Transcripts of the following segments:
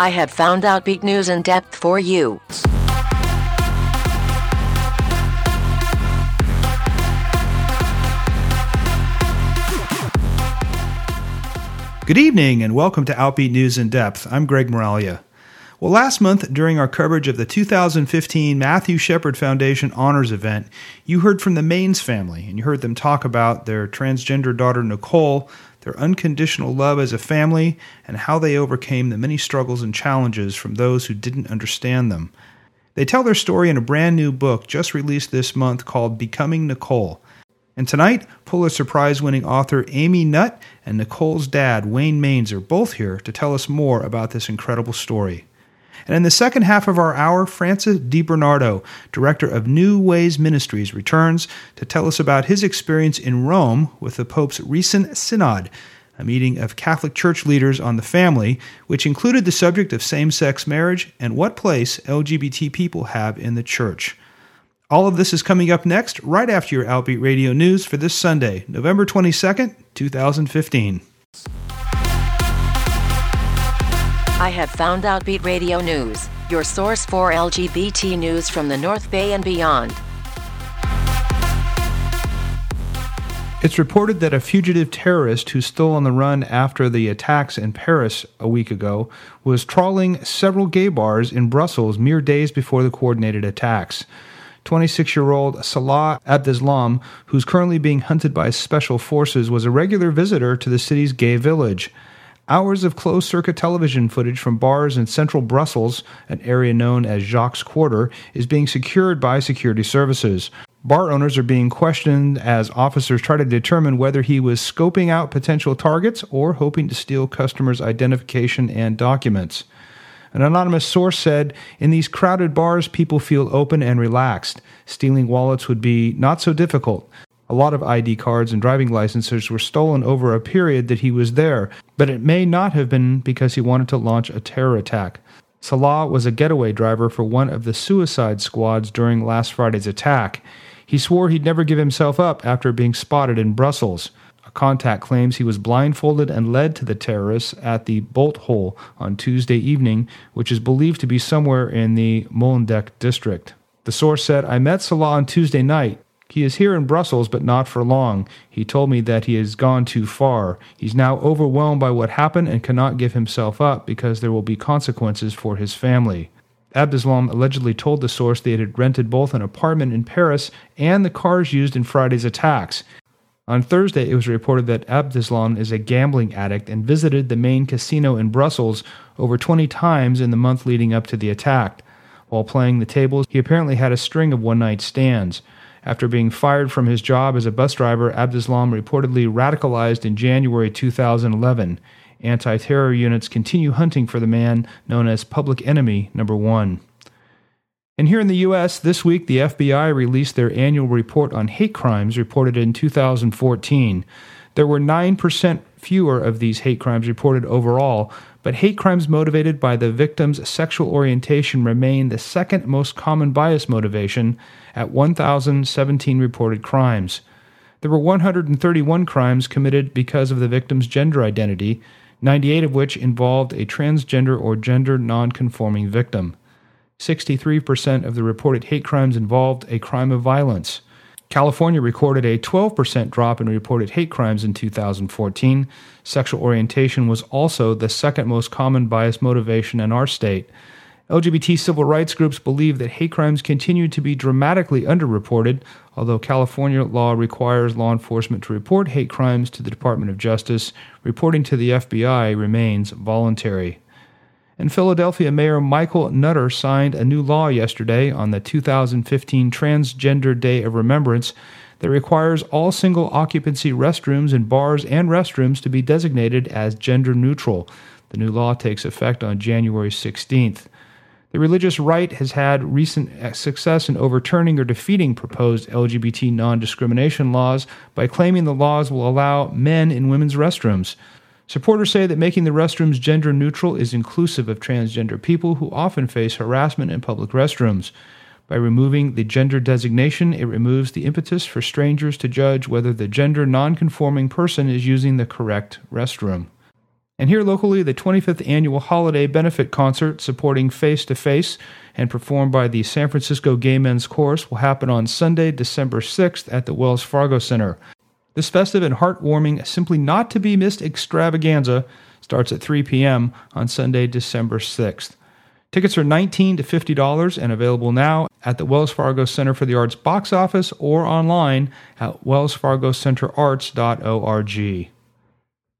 I have found out beat news in depth for you. Good evening and welcome to Outbeat News in Depth. I'm Greg Moralia. Well, last month, during our coverage of the 2015 Matthew Shepard Foundation Honors event, you heard from the Maines family and you heard them talk about their transgender daughter Nicole, their unconditional love as a family, and how they overcame the many struggles and challenges from those who didn't understand them. They tell their story in a brand new book just released this month called Becoming Nicole. And tonight, Pulitzer Prize winning author Amy Nutt and Nicole's dad, Wayne Maines, are both here to tell us more about this incredible story. And in the second half of our hour, Francis DeBernardo, director of New Ways Ministries, returns to tell us about his experience in Rome with the Pope's recent synod, a meeting of Catholic Church leaders on the family, which included the subject of same sex marriage and what place LGBT people have in the Church. All of this is coming up next, right after your Outbeat Radio News for this Sunday, November 22nd, 2015. I have found Outbeat Radio News, your source for LGBT news from the North Bay and beyond. It's reported that a fugitive terrorist who stole on the run after the attacks in Paris a week ago was trawling several gay bars in Brussels mere days before the coordinated attacks. 26 year old Salah Abdeslam, who's currently being hunted by special forces, was a regular visitor to the city's gay village. Hours of closed circuit television footage from bars in central Brussels, an area known as Jacques Quarter, is being secured by security services. Bar owners are being questioned as officers try to determine whether he was scoping out potential targets or hoping to steal customers' identification and documents. An anonymous source said, In these crowded bars, people feel open and relaxed. Stealing wallets would be not so difficult. A lot of ID cards and driving licenses were stolen over a period that he was there, but it may not have been because he wanted to launch a terror attack. Salah was a getaway driver for one of the suicide squads during last Friday's attack. He swore he'd never give himself up after being spotted in Brussels. A contact claims he was blindfolded and led to the terrorists at the Bolt Hole on Tuesday evening, which is believed to be somewhere in the Molenbeek district. The source said, I met Salah on Tuesday night. He is here in Brussels, but not for long. He told me that he has gone too far. He's now overwhelmed by what happened and cannot give himself up because there will be consequences for his family. Abdeslam allegedly told the source they had rented both an apartment in Paris and the cars used in Friday's attacks. On Thursday, it was reported that Abdeslam is a gambling addict and visited the main casino in Brussels over 20 times in the month leading up to the attack. While playing the tables, he apparently had a string of one night stands. After being fired from his job as a bus driver, Abdeslam reportedly radicalized in January 2011. Anti terror units continue hunting for the man known as Public Enemy Number One. And here in the U.S., this week the FBI released their annual report on hate crimes reported in 2014. There were 9% fewer of these hate crimes reported overall, but hate crimes motivated by the victim's sexual orientation remain the second most common bias motivation at 1,017 reported crimes. There were 131 crimes committed because of the victim's gender identity, 98 of which involved a transgender or gender nonconforming victim. 63% of the reported hate crimes involved a crime of violence. California recorded a 12% drop in reported hate crimes in 2014. Sexual orientation was also the second most common bias motivation in our state. LGBT civil rights groups believe that hate crimes continue to be dramatically underreported, although California law requires law enforcement to report hate crimes to the Department of Justice. Reporting to the FBI remains voluntary. And Philadelphia Mayor Michael Nutter signed a new law yesterday on the 2015 Transgender Day of Remembrance that requires all single occupancy restrooms in bars and restrooms to be designated as gender neutral. The new law takes effect on January 16th. The religious right has had recent uh, success in overturning or defeating proposed LGBT non discrimination laws by claiming the laws will allow men in women's restrooms. Supporters say that making the restrooms gender neutral is inclusive of transgender people who often face harassment in public restrooms. By removing the gender designation, it removes the impetus for strangers to judge whether the gender nonconforming person is using the correct restroom. And here locally, the 25th annual holiday benefit concert supporting Face to Face and performed by the San Francisco Gay Men's Chorus will happen on Sunday, December 6th at the Wells Fargo Center. This festive and heartwarming, simply not to be missed extravaganza starts at 3 p.m. on Sunday, December 6th. Tickets are 19 to $50 and available now at the Wells Fargo Center for the Arts box office or online at wellsfargocenterarts.org.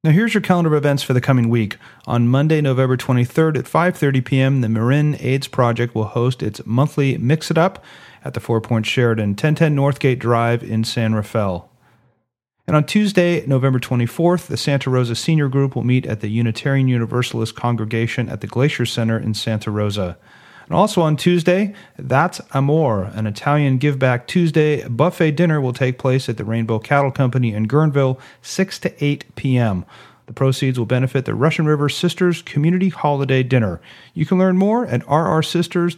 Now here's your calendar of events for the coming week. On Monday, November 23rd at 5:30 p.m., the Marin AIDS Project will host its monthly Mix It Up at the Four Point Sheraton, 1010 Northgate Drive in San Rafael. And on Tuesday, November 24th, the Santa Rosa Senior Group will meet at the Unitarian Universalist Congregation at the Glaser Center in Santa Rosa. And also on Tuesday, That's Amor, an Italian Give Back Tuesday buffet dinner will take place at the Rainbow Cattle Company in Guerneville, 6 to 8 p.m. The proceeds will benefit the Russian River Sisters Community Holiday Dinner. You can learn more at rrsisters.org.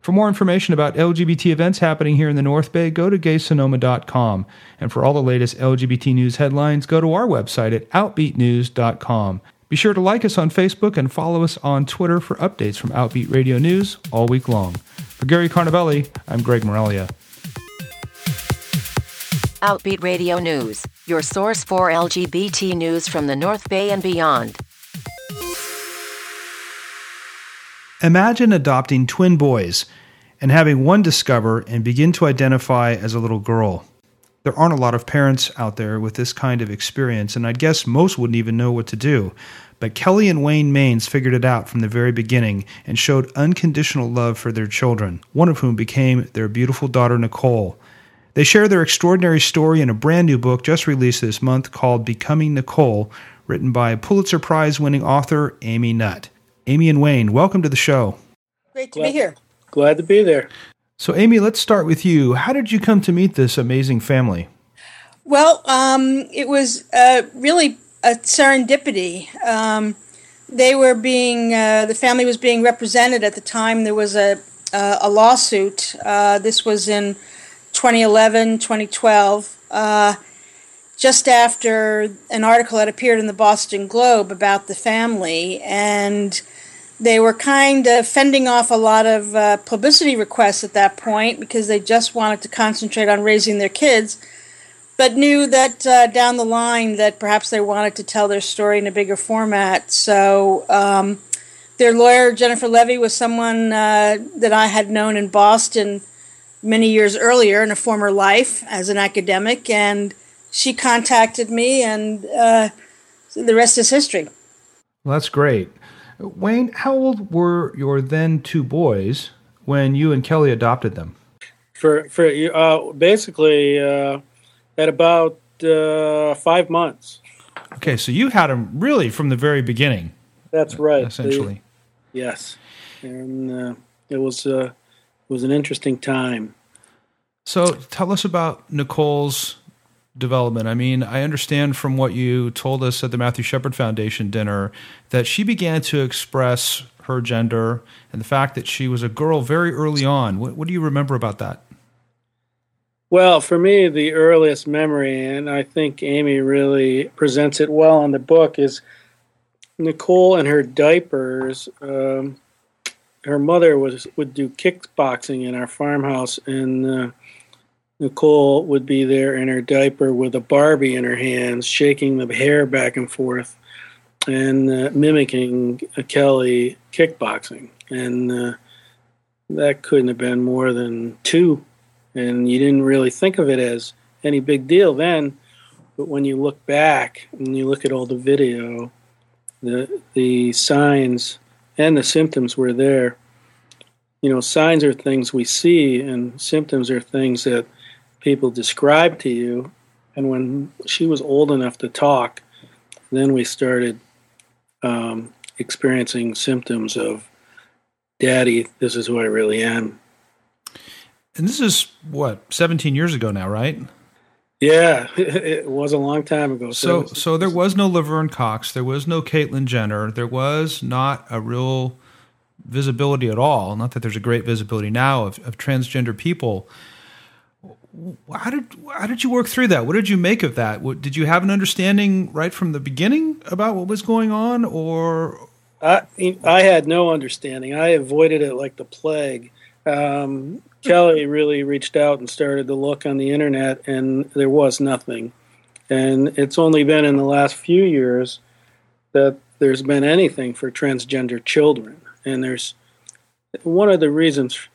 For more information about LGBT events happening here in the North Bay, go to gaysonoma.com. And for all the latest LGBT news headlines, go to our website at outbeatnews.com. Be sure to like us on Facebook and follow us on Twitter for updates from Outbeat Radio News all week long. For Gary Carnabelli, I'm Greg Morelia. Outbeat Radio News, your source for LGBT news from the North Bay and beyond. Imagine adopting twin boys and having one discover and begin to identify as a little girl there aren't a lot of parents out there with this kind of experience, and I guess most wouldn't even know what to do. But Kelly and Wayne Maines figured it out from the very beginning and showed unconditional love for their children, one of whom became their beautiful daughter, Nicole. They share their extraordinary story in a brand new book just released this month called Becoming Nicole, written by Pulitzer Prize winning author Amy Nutt. Amy and Wayne, welcome to the show. Great to glad, be here. Glad to be there. So, Amy, let's start with you. How did you come to meet this amazing family? Well, um, it was uh, really a serendipity. Um, they were being, uh, the family was being represented at the time. There was a, uh, a lawsuit. Uh, this was in 2011, 2012, uh, just after an article had appeared in the Boston Globe about the family. And they were kind of fending off a lot of uh, publicity requests at that point because they just wanted to concentrate on raising their kids, but knew that uh, down the line that perhaps they wanted to tell their story in a bigger format. So um, their lawyer Jennifer Levi was someone uh, that I had known in Boston many years earlier in a former life as an academic, and she contacted me, and uh, the rest is history. Well, that's great. Wayne, how old were your then two boys when you and Kelly adopted them? For for uh, basically uh, at about uh, five months. Okay, so you had them really from the very beginning. That's right. Essentially, the, yes, and uh, it was uh, it was an interesting time. So tell us about Nicole's development. I mean, I understand from what you told us at the Matthew Shepard Foundation dinner that she began to express her gender and the fact that she was a girl very early on. What, what do you remember about that? Well, for me, the earliest memory, and I think Amy really presents it well in the book, is Nicole and her diapers. Um, her mother was would do kickboxing in our farmhouse, and uh, Nicole would be there in her diaper with a Barbie in her hands, shaking the hair back and forth and uh, mimicking Kelly kickboxing. And uh, that couldn't have been more than two. And you didn't really think of it as any big deal then. But when you look back and you look at all the video, the the signs and the symptoms were there. You know, signs are things we see, and symptoms are things that people describe to you. And when she was old enough to talk, then we started um, experiencing symptoms of, Daddy, this is who I really am. And this is what, 17 years ago now, right? Yeah, it was a long time ago. So, so, so there was no Laverne Cox, there was no Caitlyn Jenner, there was not a real visibility at all. Not that there's a great visibility now of, of transgender people how did how did you work through that? What did you make of that? What, did you have an understanding right from the beginning about what was going on, or I I had no understanding. I avoided it like the plague. Um, Kelly really reached out and started to look on the internet, and there was nothing. And it's only been in the last few years that there's been anything for transgender children. And there's one of the reasons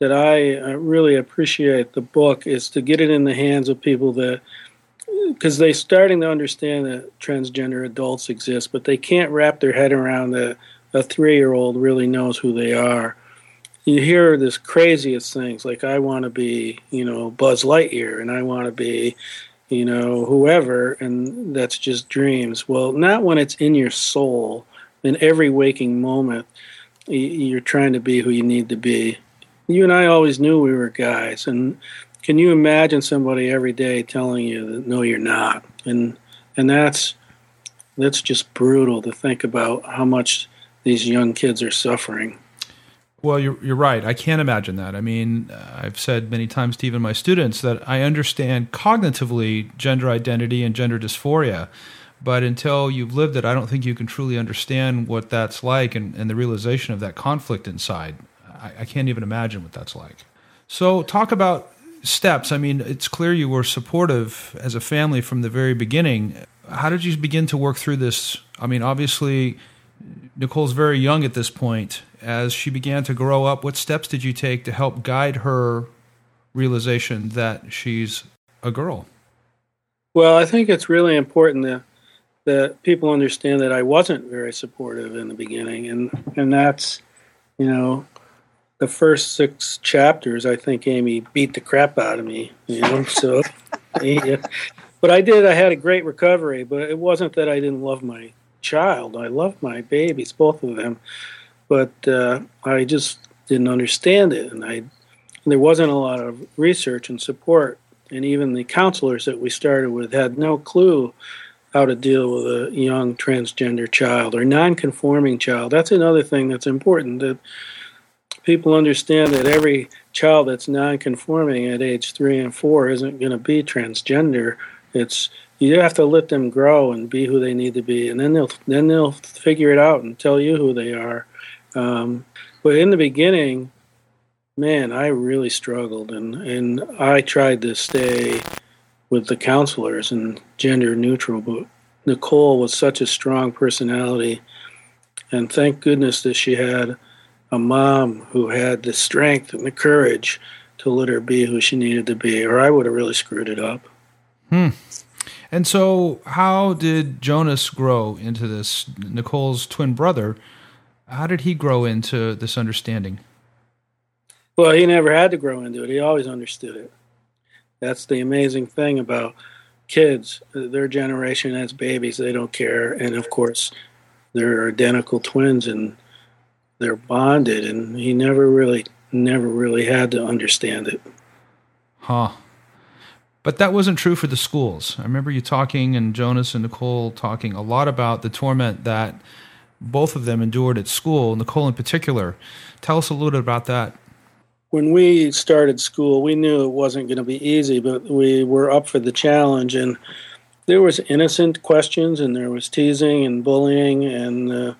that I uh, really appreciate the book is to get it in the hands of people that because they're starting to understand that transgender adults exist, but they can't wrap their head around that a three year old really knows who they are. You hear this craziest things like, I want to be, you know, Buzz Lightyear and I want to be, you know, whoever, and that's just dreams. Well, not when it's in your soul. In every waking moment, you're trying to be who you need to be. You and I always knew we were guys, and can you imagine somebody every day telling you that no, you're not? And and that's that's just brutal to think about how much these young kids are suffering. Well, you're you're right. I can't imagine that. I mean, uh, I've said many times to even my students that I understand cognitively gender identity and gender dysphoria, but until you've lived it, I don't think you can truly understand what that's like and, and the realization of that conflict inside. I, I can't even imagine what that's like. So, talk about steps. I mean, it's clear you were supportive as a family from the very beginning. How did you begin to work through this? I mean, obviously, Nicole's very young at this point. As she began to grow up, what steps did you take to help guide her realization that she's a girl? Well, I think it's really important that that people understand that I wasn't very supportive in the beginning, and and that's you know the first six chapters, I think Amy beat the crap out of me. You know, so. yeah. But I did. I had a great recovery. But it wasn't that I didn't love my child. I loved my babies, both of them. But uh, I just didn't understand it, and I there wasn't a lot of research and support. And even the counselors that we started with had no clue how to deal with a young transgender child or non-conforming child. That's another thing that's important that people understand that every child that's non-conforming at age three and four isn't going to be transgender. It's you have to let them grow and be who they need to be, and then they'll then they'll figure it out and tell you who they are. Um, but in the beginning, man, I really struggled, and and I tried to stay with the counselors and gender neutral, but Nicole was such a strong personality, and thank goodness that she had a mom who had the strength and the courage to let her be who she needed to be, or I would have really screwed it up. Hmm. And so, how did Jonas grow into this? Nicole's twin brother, how did he grow into this understanding? Well, he never had to grow into it. He always understood it. That's the amazing thing about kids. Their generation as babies, they don't care. And of course, they're identical twins, and they're bonded, and he never really, never really had to understand it. Huh. But that wasn't true for the schools. I remember you talking, and Jonas and Nicole talking a lot about the torment that both of them endured at school, Nicole in particular. Tell us a little bit about that. When we started school, we knew it wasn't going to be easy, but we were up for the challenge. And there was innocent questions, and there was teasing and bullying, and uh,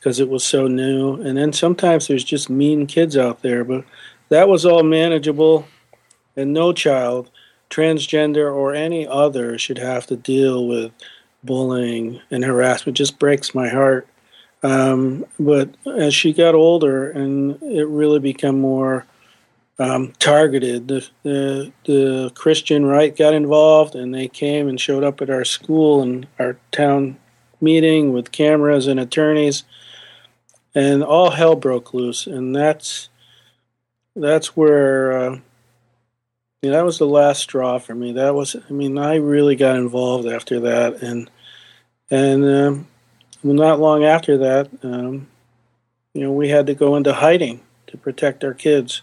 because it was so new. And then sometimes there's just mean kids out there, but that was all manageable. And no child, transgender or any other, should have to deal with bullying and harassment. It just breaks my heart. Um, but as she got older and it really became more um, targeted, the, the, the Christian right got involved and they came and showed up at our school and our town meeting with cameras and attorneys and all hell broke loose, and that's that's where uh, yeah, that was the last straw for me. That was, I mean, I really got involved after that, and and um, not long after that, um, you know, we had to go into hiding to protect our kids.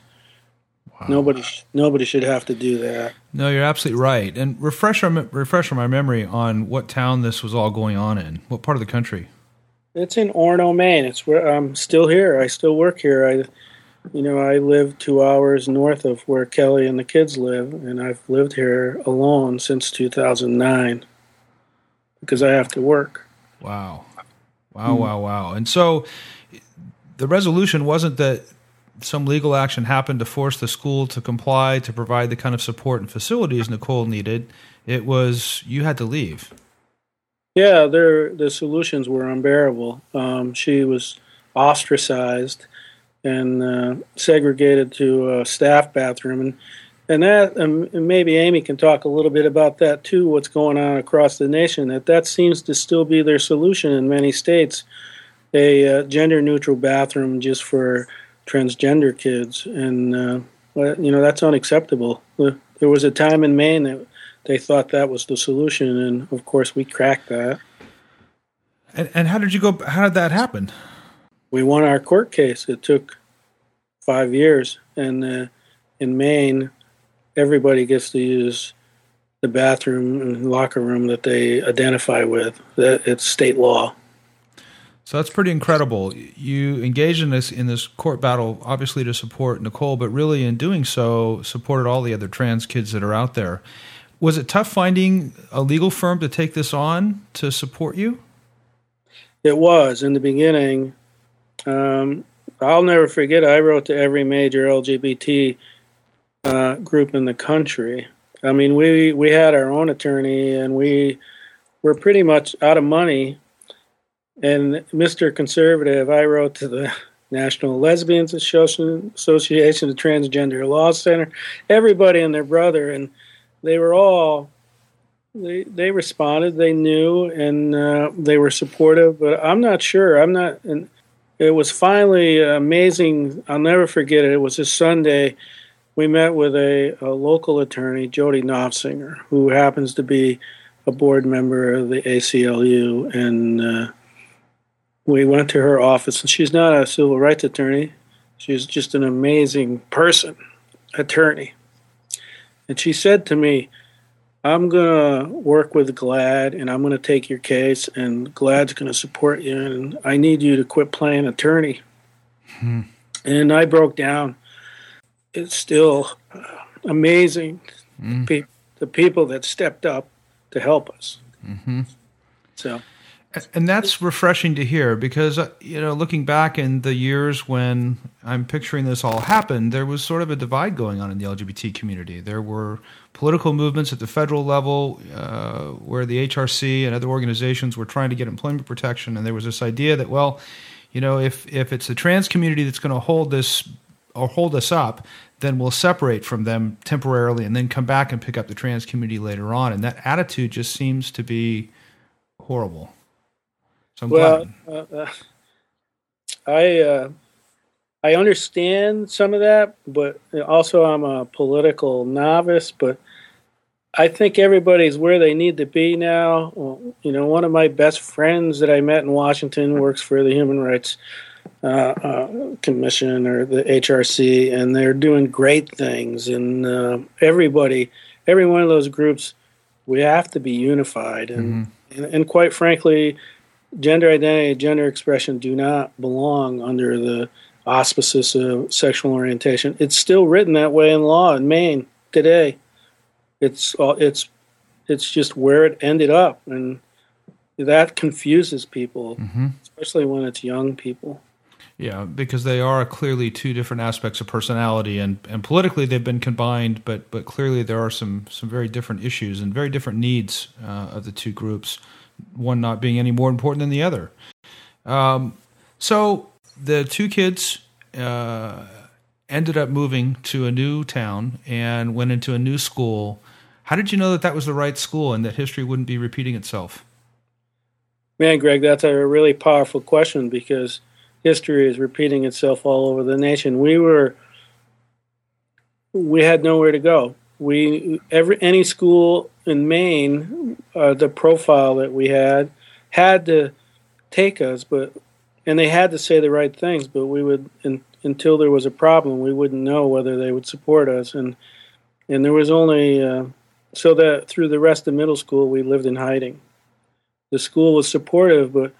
Wow. Nobody, nobody should have to do that. No, you're absolutely right. And refresh our, refresh my memory on what town this was all going on in. What part of the country? It's in Orono, Maine. It's where I'm still here. I still work here. I you know, I live two hours north of where Kelly and the kids live, and I've lived here alone since 2009 because I have to work. Wow. Wow, mm. wow, wow. And so the resolution wasn't that some legal action happened to force the school to comply to provide the kind of support and facilities Nicole needed. It was you had to leave. Yeah, there the solutions were unbearable. Um, she was ostracized and uh, segregated to a staff bathroom, and and that and maybe Amy can talk a little bit about that too. What's going on across the nation? That that seems to still be their solution in many states, a uh, gender neutral bathroom just for transgender kids, and uh, you know that's unacceptable. There was a time in Maine that they thought that was the solution, and of course we cracked that. And, and how did you go? How did that happen? We won our court case. It took five years, and uh, in Maine, everybody gets to use the bathroom and locker room that they identify with. That It's state law. So that's pretty incredible. You engaged in this in this court battle, obviously to support Nicole, but really in doing so, supported all the other trans kids that are out there. Was it tough finding a legal firm to take this on to support you? It was in the beginning. Um, I'll never forget. I wrote to every major LGBT uh, group in the country. I mean, we we had our own attorney, and we were pretty much out of money and Mr. Conservative, I wrote to the National Lesbians Association, the Transgender Law Center, everybody and their brother, and they were all they they responded. They knew and uh, they were supportive. But I'm not sure. I'm not. And it was finally amazing. I'll never forget it. It was a Sunday. We met with a, a local attorney, Jodi Nofsinger, who happens to be a board member of the ACLU, and uh, we went to her office, and she's not a civil rights attorney. She's just an amazing person, attorney. And she said to me, I'm going to work with GLAD and I'm going to take your case, and GLAD's going to support you, and I need you to quit playing attorney. Hmm. And I broke down. It's still uh, amazing mm. pe- the people that stepped up to help us. Mm-hmm. So. And that's refreshing to hear because, uh, you know, looking back in the years when I'm picturing this all happened, there was sort of a divide going on in the LGBT community. There were political movements at the federal level uh, where the HRC and other organizations were trying to get employment protection. And there was this idea that, well, you know, if, if it's the trans community that's going to hold this or hold us up, then we'll separate from them temporarily and then come back and pick up the trans community later on. And that attitude just seems to be horrible. So I'm well, uh, uh, I uh, I understand some of that, but also I'm a political novice. But I think everybody's where they need to be now. Well, you know, one of my best friends that I met in Washington works for the Human Rights uh, uh, Commission or the HRC, and they're doing great things. And uh, everybody, every one of those groups, we have to be unified. And mm-hmm. and, and quite frankly gender identity and gender expression do not belong under the auspices of sexual orientation. It's still written that way in law in Maine today. It's it's it's just where it ended up, and that confuses people, mm-hmm. especially when it's young people. Yeah, because they are clearly two different aspects of personality, and, and politically they've been combined, but but clearly there are some some very different issues and very different needs uh, of the two groups one not being any more important than the other. Um, so the two kids uh, ended up moving to a new town and went into a new school. How did you know that that was the right school and that history wouldn't be repeating itself? Man, Greg, that's a really powerful question because history is repeating itself all over the nation. We were we had nowhere to go. We every any school in Maine, uh, the profile that we had had to take us, but and they had to say the right things, but we would in, until there was a problem, we wouldn't know whether they would support us, and and there was only uh, so that through the rest of middle school we lived in hiding. The school was supportive, but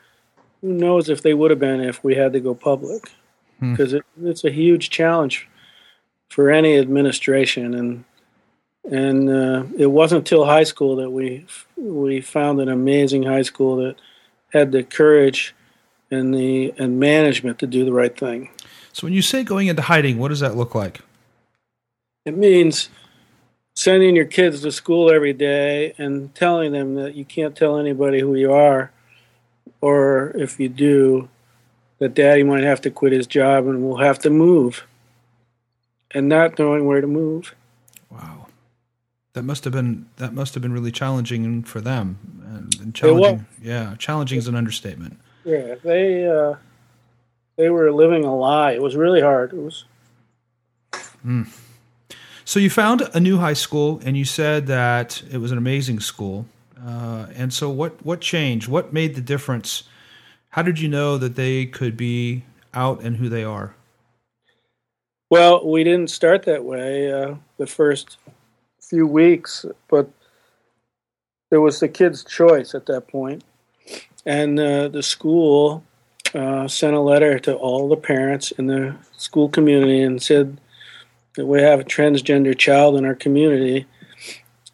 who knows if they would have been if we had to go public. because hmm. it, it's a huge challenge for any administration and and uh, it wasn't until high school that we we found an amazing high school that had the courage and the and management to do the right thing. So when you say going into hiding, what does that look like? It means sending your kids to school every day and telling them that you can't tell anybody who you are, or if you do, that daddy might have to quit his job and we'll have to move, and not knowing where to move. Wow, that must have been that must have been really challenging for them, and, and challenging. Yeah, challenging is an understatement. Yeah, they uh, they were living a lie. It was really hard. It was. Mm. So you found a new high school, and you said that it was an amazing school. Uh, and so, what what changed? What made the difference? How did you know that they could be out and who they are? Well, we didn't start that way uh, the first few weeks, but it was the kid's choice at that point. And uh, the school uh, sent a letter to all the parents in the school community and said that we have a transgender child in our community.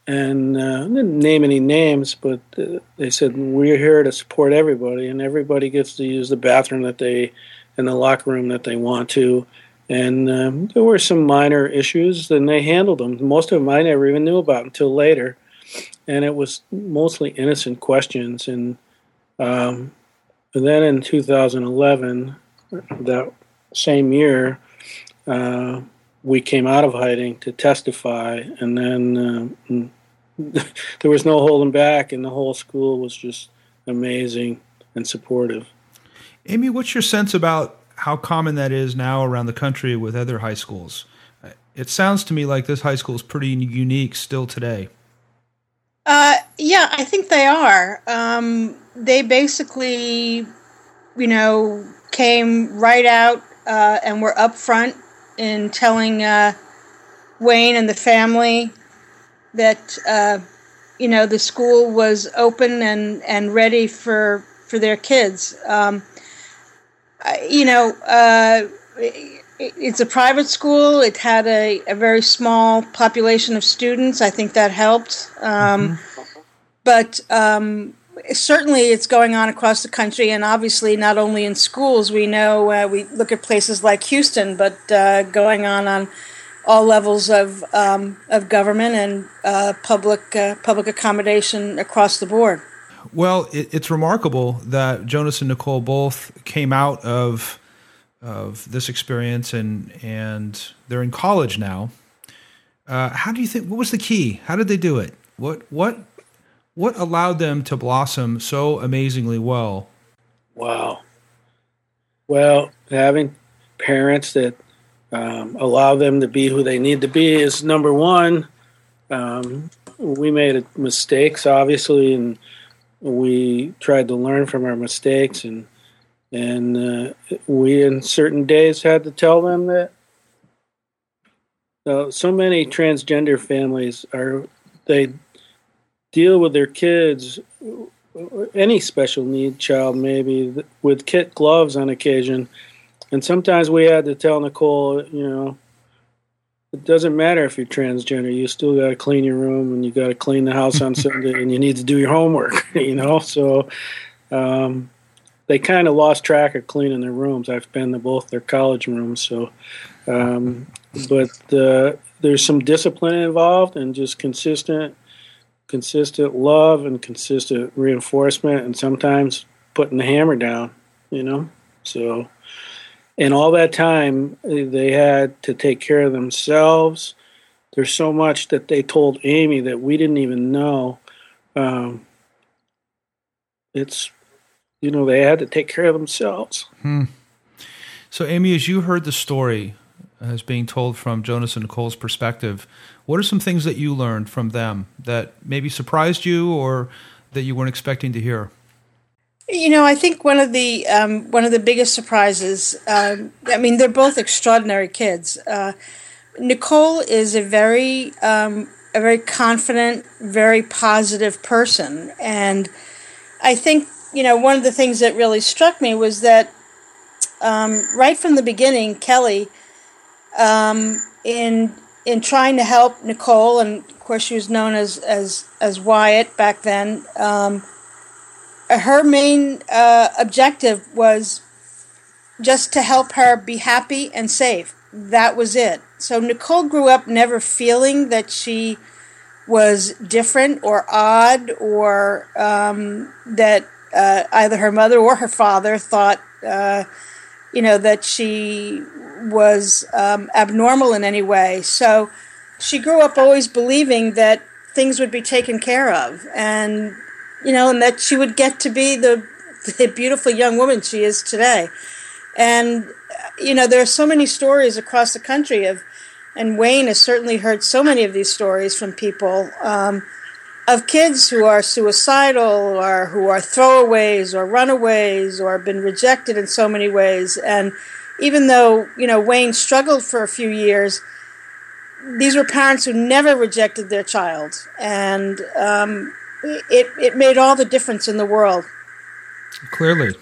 And uh, didn't name any names, but uh, they said we're here to support everybody, and everybody gets to use the bathroom that they, in the locker room that they want to. And um, there were some minor issues, and they handled them. Most of them I never even knew about until later, and it was mostly innocent questions. And, um, and then in 2011, that same year, uh, we came out of hiding to testify, and then uh, there was no holding back, and the whole school was just amazing and supportive. Amy, what's your sense about how common that is now around the country with other high schools? It sounds to me like this high school is pretty unique still today. Uh, yeah, I think they are. Um, they basically, you know, came right out uh, and were upfront in telling uh, Wayne and the family that uh, you know the school was open and, and ready for for their kids. Um, you know, uh, it's a private school. It had a, a very small population of students. I think that helped. Um, mm-hmm. But um, certainly it's going on across the country, and obviously not only in schools. We know uh, we look at places like Houston, but uh, going on on all levels of um, of government and uh, public uh, public accommodation across the board. Well, it, it's remarkable that Jonas and Nicole both came out of of this experience, and and they're in college now. Uh, how do you think? What was the key? How did they do it? What what what allowed them to blossom so amazingly well? Wow. Well, having parents that um, allow them to be who they need to be is number one. Um, we made mistakes, obviously, and we tried to learn from our mistakes, and and uh, we, in certain days, had to tell them that. Uh, so many transgender families are they deal with their kids, any special need child maybe, with kit gloves on occasion. And sometimes we had to tell Nicole, you know, it doesn't matter if you're transgender, you still got to clean your room and you got to clean the house on Sunday and you need to do your homework, you know? So um, they kind of lost track of cleaning their rooms. I've been to both their college rooms. So, um, but uh, there's some discipline involved and just consistent consistent love and consistent reinforcement and sometimes putting the hammer down, you know? So, and all that time they had to take care of themselves. There's so much that they told Amy that we didn't even know. Um, it's, you know, they had to take care of themselves. Hmm. So, Amy, as you heard the story as being told from Jonas and Nicole's perspective, what are some things that you learned from them that maybe surprised you or that you weren't expecting to hear? You know, I think one of the um, one of the biggest surprises. Um, I mean, they're both extraordinary kids. Uh, Nicole is a very um, a very confident, very positive person, and I think you know one of the things that really struck me was that um, right from the beginning, Kelly, um, in in trying to help Nicole, and of course she was known as as as Wyatt back then. Her main uh, objective was just to help her be happy and safe. That was it. So Nicole grew up never feeling that she was different or odd or um, that uh, either her mother or her father thought, uh, you know, that she was um, abnormal in any way. So she grew up always believing that things would be taken care of and, you know, and that she would get to be the, the beautiful young woman she is today. And, you know, there are so many stories across the country of, and Wayne has certainly heard so many of these stories from people um, of kids who are suicidal or who are throwaways or runaways or been rejected in so many ways. And even though, you know, Wayne struggled for a few years, these were parents who never rejected their child. And um, it, it made all the difference in the world. Clearly.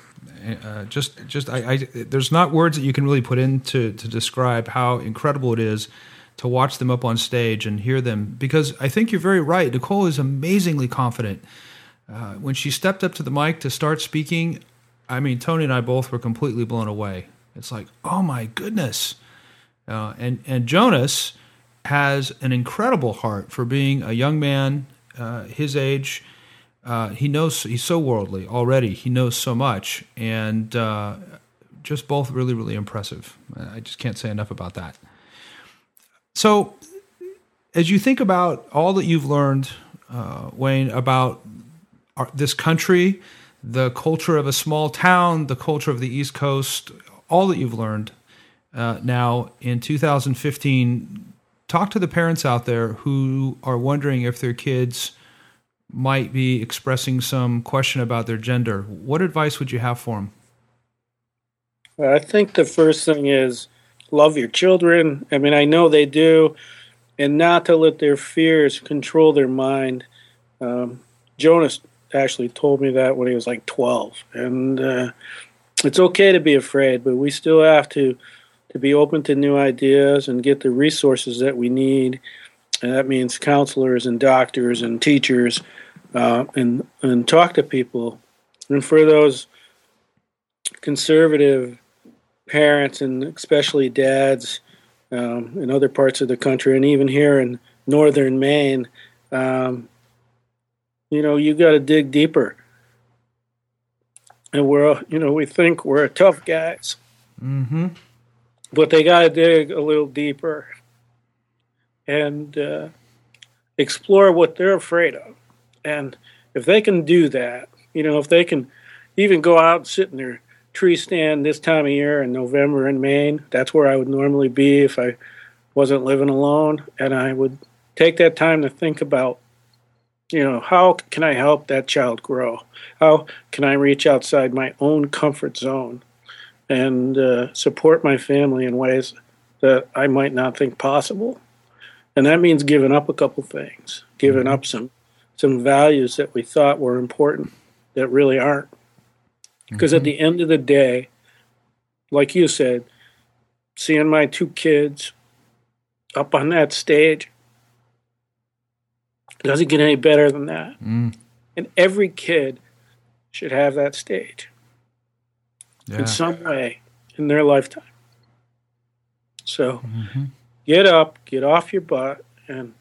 Uh, just, just I, I, there's not words that you can really put into to describe how incredible it is to watch them up on stage and hear them. Because I think you're very right. Nicole is amazingly confident. Uh, when she stepped up to the mic to start speaking, I mean, Tony and I both were completely blown away. It's like, oh my goodness. Uh, and and Jonas has an incredible heart for being a young man uh, his age uh, he knows he's so worldly already. He knows so much, and uh, just both really, really impressive. I just can't say enough about that. So, as you think about all that you've learned, uh, Wayne, about our, this country, the culture of a small town, the culture of the East Coast, all that you've learned uh, now in 2015, talk to the parents out there who are wondering if their kids might be expressing some question about their gender, what advice would you have for them? I think the first thing is love your children. I mean, I know they do, and not to let their fears control their mind. Um, Jonas actually told me that when he was like 12, and uh, it's okay to be afraid, but we still have to to be open to new ideas and get the resources that we need. And that means counselors and doctors and teachers uh, and and talk to people. And for those conservative parents and especially dads um, in other parts of the country and even here in northern Maine, um, you know, you got to dig deeper. And we're, you know, we think we're tough guys, mm-hmm. But they got to dig a little deeper and uh, explore what they're afraid of. And if they can do that, you know, if they can even go out and sit in their tree stand this time of year in November in Maine, that's where I would normally be if I wasn't living alone. And I would take that time to think about, you know, how can I help that child grow? How can I reach outside my own comfort zone and uh, support my family in ways that I might not think possible? And that means giving up a couple things, giving up some some values that we thought were important that really aren't. Because mm-hmm. at the end of the day, like you said, seeing my two kids up on that stage doesn't get any better than that. Mm. And every kid should have that stage yeah. in some way in their lifetime. So mm-hmm. get up, get off your butt, and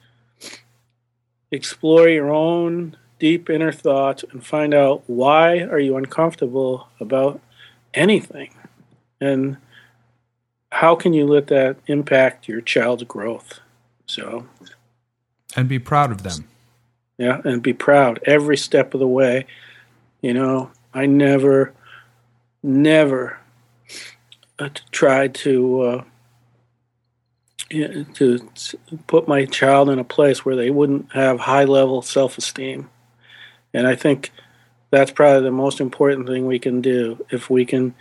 explore your own deep inner thoughts and find out why are you uncomfortable about anything and how can you let that impact your child's growth so and be proud of them yeah and be proud every step of the way you know i never never uh, tried to uh, to put my child in a place where they wouldn't have high level self esteem. And I think that's probably the most important thing we can do. If we can,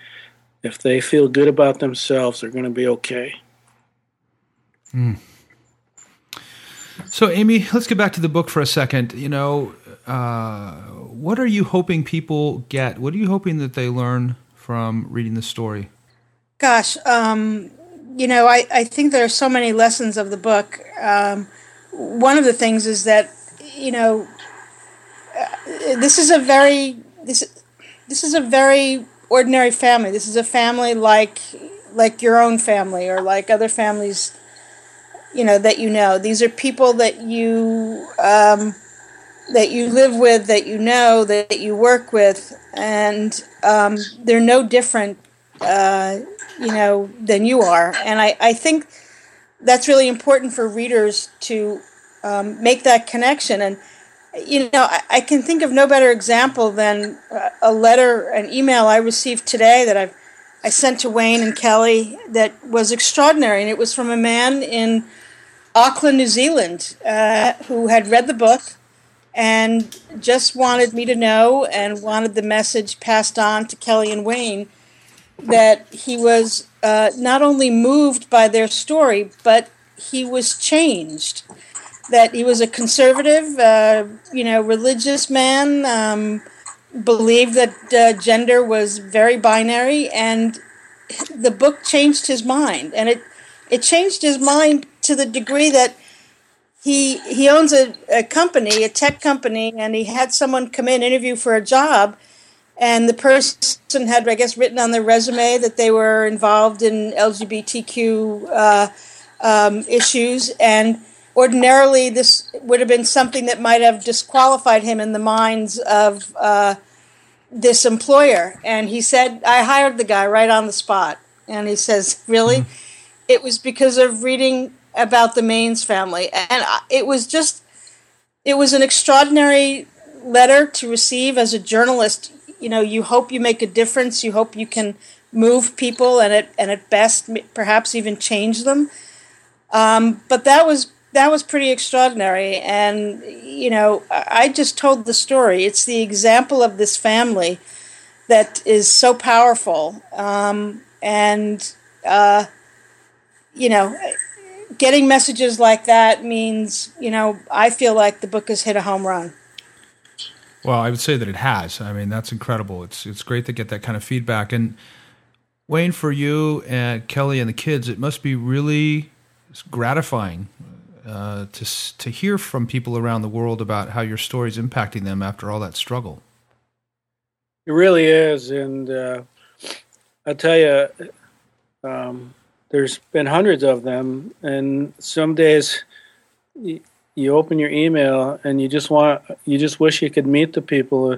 if they feel good about themselves, they're going to be okay. Mm. So, Amy, let's get back to the book for a second. You know, uh, what are you hoping people get? What are you hoping that they learn from reading the story? Gosh, um, you know, I, I think there are so many lessons of the book. Um, one of the things is that, you know, uh, this is a very this this is a very ordinary family. This is a family like like your own family or like other families, you know, that you know. These are people that you um, that you live with, that you know, that you work with, and um, they're no different, uh, you know, than you are. And I, I think that's really important for readers to um, make that connection. And you know, I, I, can think of no better example than a letter, an email I received today that I've I sent to Wayne and Kelly that was extraordinary, and it was from a man in Auckland, New Zealand, uh, who had read the book and just wanted me to know and wanted the message passed on to Kelly and Wayne that he was uh, not only moved by their story, but he was changed. That he was a conservative, uh, you know, religious man, um, believed that uh, gender was very binary, and the book changed his mind. And it, it changed his mind to the degree that he he owns a, a company, a tech company, and he had someone come in interview for a job, and the person had, I guess, written on their resume that they were involved in LGBTQ uh, um, issues, and ordinarily this would have been something that might have disqualified him in the minds of uh, this employer. And he said, "I hired the guy right on the spot," and he says, "Really." Mm-hmm. It was because of reading about the Maines family, and it was just it was an extraordinary letter to receive as a journalist. You know, you hope you make a difference. You hope you can move people, and at and at best, perhaps even change them. Um, but that was that was pretty extraordinary, and you know, I just told the story. It's the example of this family that is so powerful, um, and uh, you know getting messages like that means, you know, I feel like the book has hit a home run. Well, I would say that it has. I mean, that's incredible. It's it's great to get that kind of feedback. And Wayne, for you and Kelly and the kids, it must be really gratifying uh, to to hear from people around the world about how your story is impacting them after all that struggle. It really is, and uh, I tell you, um, there's been hundreds of them, and some days you, you open your email and you just want you just wish you could meet the people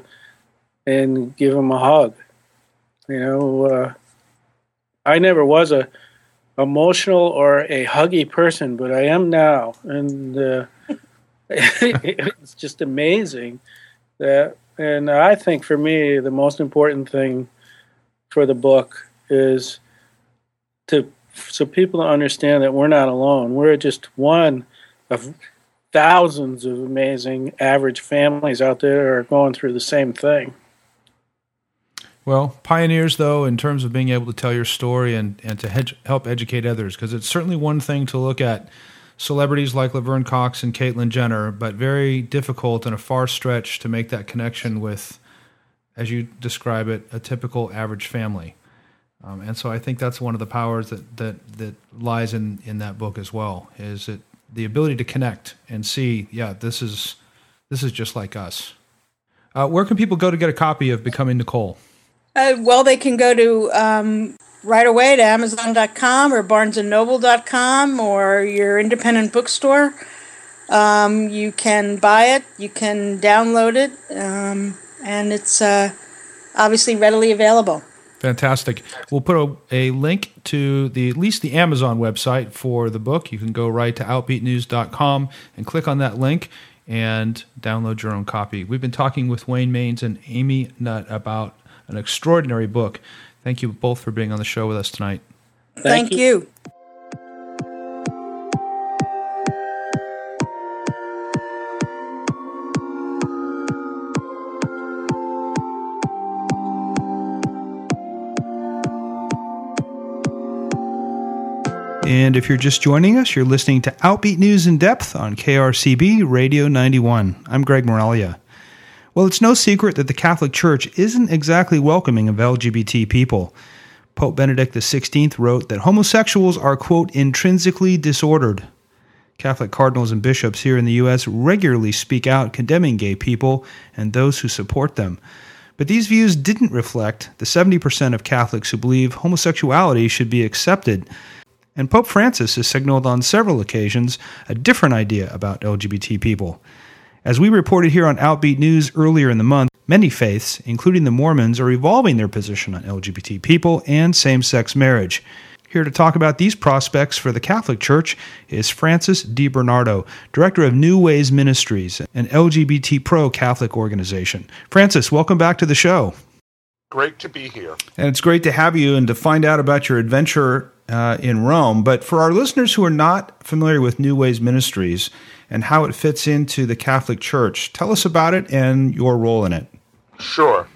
and give them a hug. You know, uh, I never was a emotional or a huggy person, but I am now, and uh, it's just amazing that. And I think for me, the most important thing for the book is to so people understand that we're not alone. We're just one of thousands of amazing average families out there are going through the same thing. Well, pioneers, though, in terms of being able to tell your story and, and to hedge, help educate others, because it's certainly one thing to look at celebrities like Laverne Cox and Caitlyn Jenner, but very difficult and a far stretch to make that connection with, as you describe it, a typical average family. Um, and so I think that's one of the powers that, that, that lies in, in that book as well, is it the ability to connect and see, yeah, this is this is just like us. Uh, where can people go to get a copy of Becoming Nicole? Uh, well, they can go to um, right away to Amazon.com or BarnesandNoble.com or your independent bookstore. Um, you can buy it, you can download it, um, and it's uh, obviously readily available. Fantastic. We'll put a, a, link to the at least the Amazon website for the book. You can go right to outbeatnews.com and click on that link and download your own copy. We've been talking with Wayne Maines and Amy Nutt about an extraordinary book. Thank you both for being on the show with us tonight. Thank, Thank you. you. And if you're just joining us, you're listening to Outbeat News in Depth on KRCB Radio 91. I'm Greg Moralia. Well, it's no secret that the Catholic Church isn't exactly welcoming of LGBT people. Pope Benedict XVI wrote that homosexuals are, quote, intrinsically disordered. Catholic cardinals and bishops here in the U.S. regularly speak out condemning gay people and those who support them. But these views didn't reflect the 70% of Catholics who believe homosexuality should be accepted. And Pope Francis has signaled on several occasions a different idea about LGBT people. As we reported here on Outbeat News earlier in the month, many faiths, including the Mormons, are evolving their position on LGBT people and same sex marriage. Here to talk about these prospects for the Catholic Church is Francis DeBernardo, Director of New Ways Ministries, an LGBT pro Catholic organization. Francis, welcome back to the show. Great to be here. And it's great to have you and to find out about your adventure uh, in Rome. But for our listeners who are not familiar with New Ways Ministries and how it fits into the Catholic Church, tell us about it and your role in it. Sure.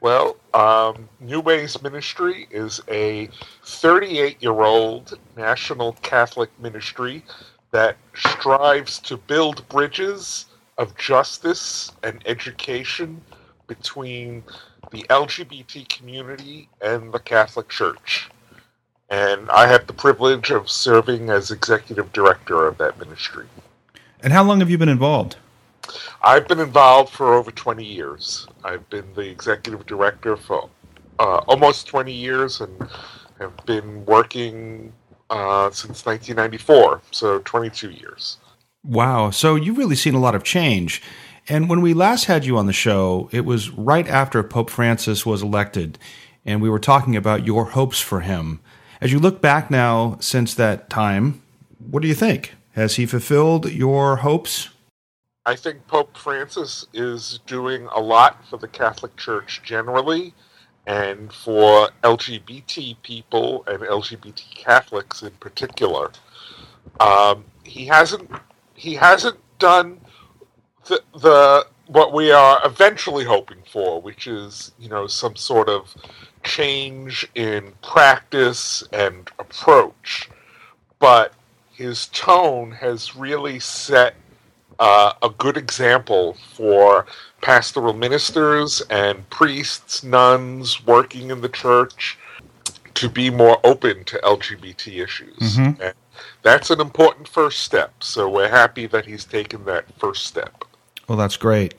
Well, um, New Ways Ministry is a 38 year old national Catholic ministry that strives to build bridges of justice and education between the LGBT community and the Catholic Church. And I have the privilege of serving as executive director of that ministry. And how long have you been involved? I've been involved for over 20 years. I've been the executive director for uh, almost 20 years and have been working uh, since 1994, so 22 years. Wow. So you've really seen a lot of change. And when we last had you on the show, it was right after Pope Francis was elected, and we were talking about your hopes for him. As you look back now since that time, what do you think? Has he fulfilled your hopes? I think Pope Francis is doing a lot for the Catholic Church generally and for LGBT people and LGBT Catholics in particular. Um, he hasn't he hasn't done the, the what we are eventually hoping for, which is you know some sort of change in practice and approach, but his tone has really set uh, a good example for pastoral ministers and priests, nuns working in the church to be more open to LGBT issues. Mm-hmm. And that's an important first step. So we're happy that he's taken that first step. Well, that's great.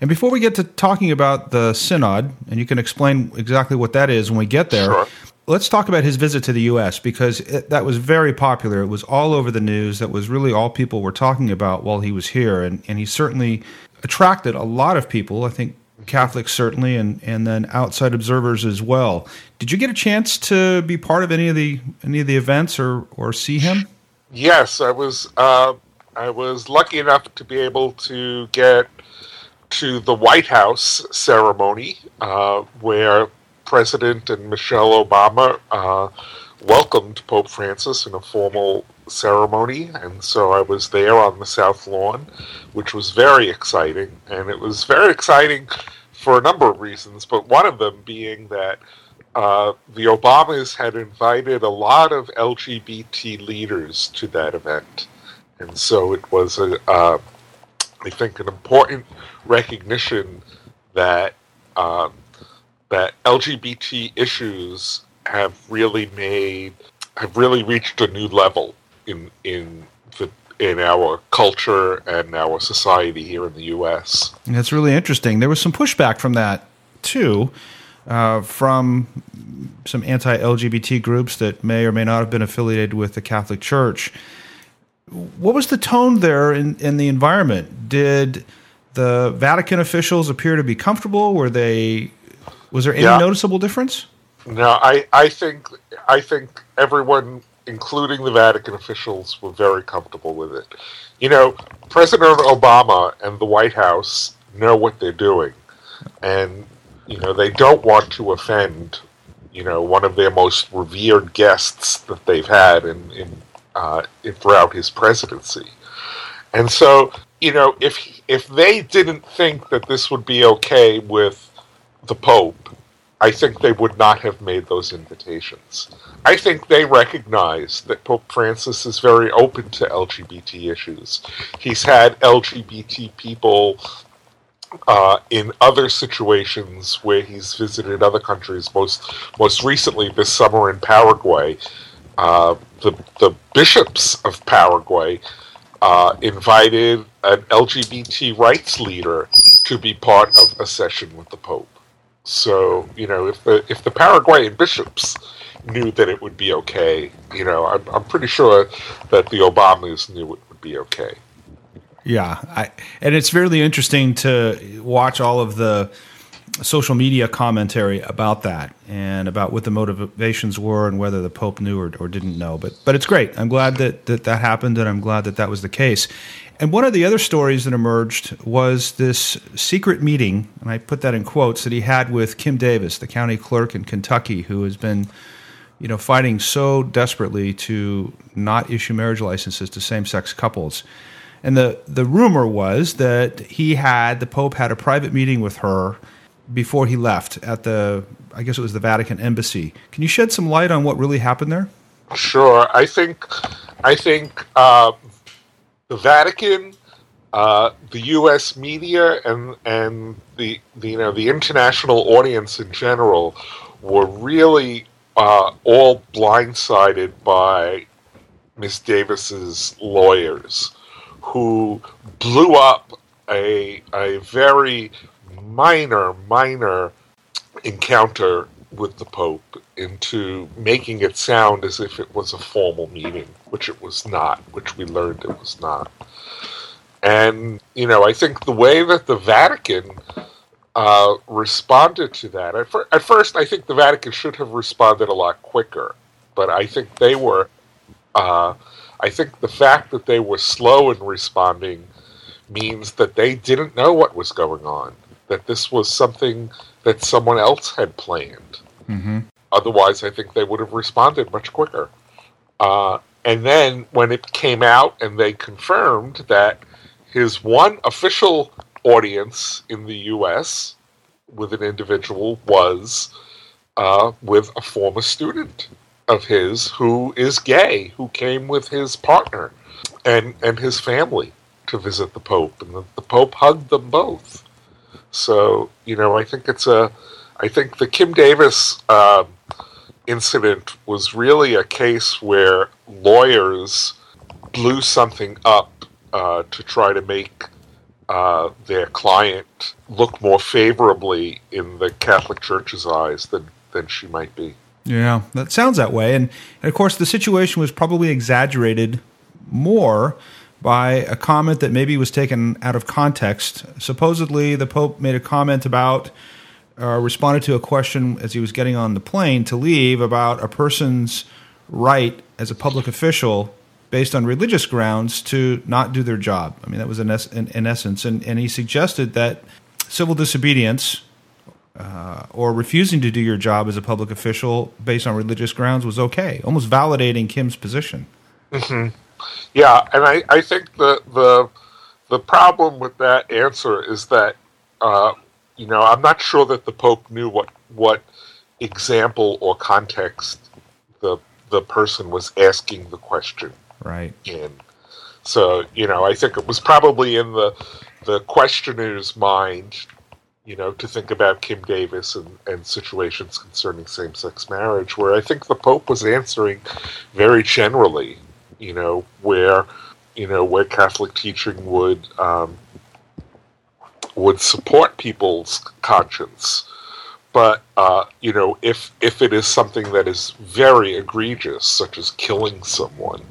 And before we get to talking about the synod, and you can explain exactly what that is when we get there, sure let's talk about his visit to the U.S. because it, that was very popular. It was all over the news. That was really all people were talking about while he was here, and, and he certainly attracted a lot of people. I think Catholics certainly, and and then outside observers as well. Did you get a chance to be part of any of the any of the events or or see him? Yes, I was. Uh, I was lucky enough to be able to get to the White House ceremony uh, where President and Michelle Obama uh, welcomed Pope Francis in a formal ceremony, and so I was there on the South Lawn, which was very exciting. And it was very exciting for a number of reasons, but one of them being that uh, the Obamas had invited a lot of LGBT leaders to that event. And so it was, a, uh, I think, an important recognition that um, that LGBT issues have really made have really reached a new level in in the in our culture and our society here in the U.S. That's really interesting. There was some pushback from that too, uh, from some anti-LGBT groups that may or may not have been affiliated with the Catholic Church. What was the tone there in, in the environment? Did the Vatican officials appear to be comfortable? Were they was there any yeah. noticeable difference? No, I, I think I think everyone, including the Vatican officials, were very comfortable with it. You know, President Obama and the White House know what they're doing, and you know they don't want to offend, you know, one of their most revered guests that they've had in in, uh, throughout his presidency, and so you know if if they didn't think that this would be okay with the Pope, I think they would not have made those invitations. I think they recognize that Pope Francis is very open to LGBT issues. He's had LGBT people uh, in other situations where he's visited other countries, most most recently this summer in Paraguay, uh, the the bishops of Paraguay uh, invited an LGBT rights leader to be part of a session with the Pope. So you know, if the if the Paraguayan bishops knew that it would be okay, you know, I'm, I'm pretty sure that the Obamas knew it would be okay. Yeah, I, and it's really interesting to watch all of the social media commentary about that and about what the motivations were and whether the Pope knew or, or didn't know. But but it's great. I'm glad that, that that happened, and I'm glad that that was the case. And one of the other stories that emerged was this secret meeting, and I put that in quotes, that he had with Kim Davis, the county clerk in Kentucky, who has been, you know, fighting so desperately to not issue marriage licenses to same-sex couples. And the the rumor was that he had the Pope had a private meeting with her before he left at the I guess it was the Vatican embassy. Can you shed some light on what really happened there? Sure. I think I think uh, the Vatican, uh, the U.S. media, and and the, the, you know the international audience in general were really uh, all blindsided by Miss Davis's lawyers, who blew up a a very minor, minor encounter with the Pope into making it sound as if it was a formal meeting, which it was not, which we learned it was not. And, you know, I think the way that the Vatican uh, responded to that, at, fir- at first, I think the Vatican should have responded a lot quicker, but I think they were, uh, I think the fact that they were slow in responding means that they didn't know what was going on that this was something that someone else had planned. Mm-hmm. Otherwise, I think they would have responded much quicker. Uh, and then when it came out and they confirmed that his one official audience in the U.S. with an individual was uh, with a former student of his who is gay, who came with his partner and and his family to visit the Pope, and the, the Pope hugged them both. So you know, I think it's a, I think the Kim Davis uh, incident was really a case where lawyers blew something up uh, to try to make uh, their client look more favorably in the Catholic Church's eyes than than she might be. Yeah, that sounds that way, and, and of course the situation was probably exaggerated more by a comment that maybe was taken out of context. Supposedly, the Pope made a comment about, uh, responded to a question as he was getting on the plane to leave about a person's right as a public official based on religious grounds to not do their job. I mean, that was in, es- in, in essence. And, and he suggested that civil disobedience uh, or refusing to do your job as a public official based on religious grounds was okay, almost validating Kim's position. Mm-hmm. Yeah, and I, I think the the the problem with that answer is that uh, you know I'm not sure that the Pope knew what what example or context the the person was asking the question right in. So you know I think it was probably in the the questioner's mind, you know, to think about Kim Davis and, and situations concerning same sex marriage, where I think the Pope was answering very generally you know, where you know where Catholic teaching would um, would support people's conscience. But uh, you know, if if it is something that is very egregious, such as killing someone,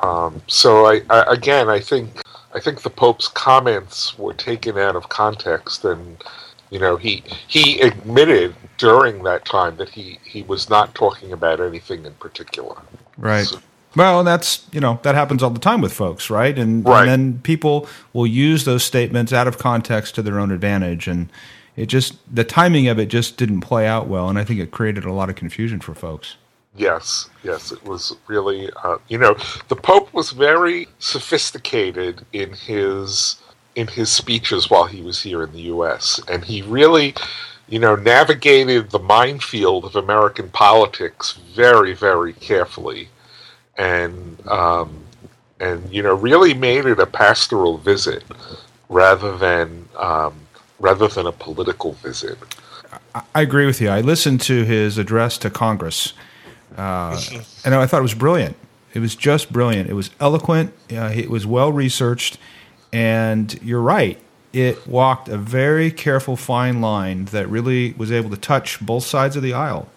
um, so I, I again I think I think the Pope's comments were taken out of context, and you know he he admitted during that time that he he was not talking about anything in particular. Right. So, well, that's you know that happens all the time with folks, right? And, right. and then people will use those statements out of context to their own advantage, and it just the timing of it just didn't play out well, and I think it created a lot of confusion for folks. Yes, yes, it was really uh, you know the Pope was very sophisticated in his in his speeches while he was here in the U.S. and he really you know navigated the minefield of American politics very very carefully and um, and you know really made it a pastoral visit. rather than um, rather than a political visit. I agree with you. I listened to his address to Congress, uh, and I thought it was brilliant. It was just brilliant. It was eloquent. Uh, it was well researched, and you're right. It walked a very careful, fine line that really was able to touch both sides of the aisle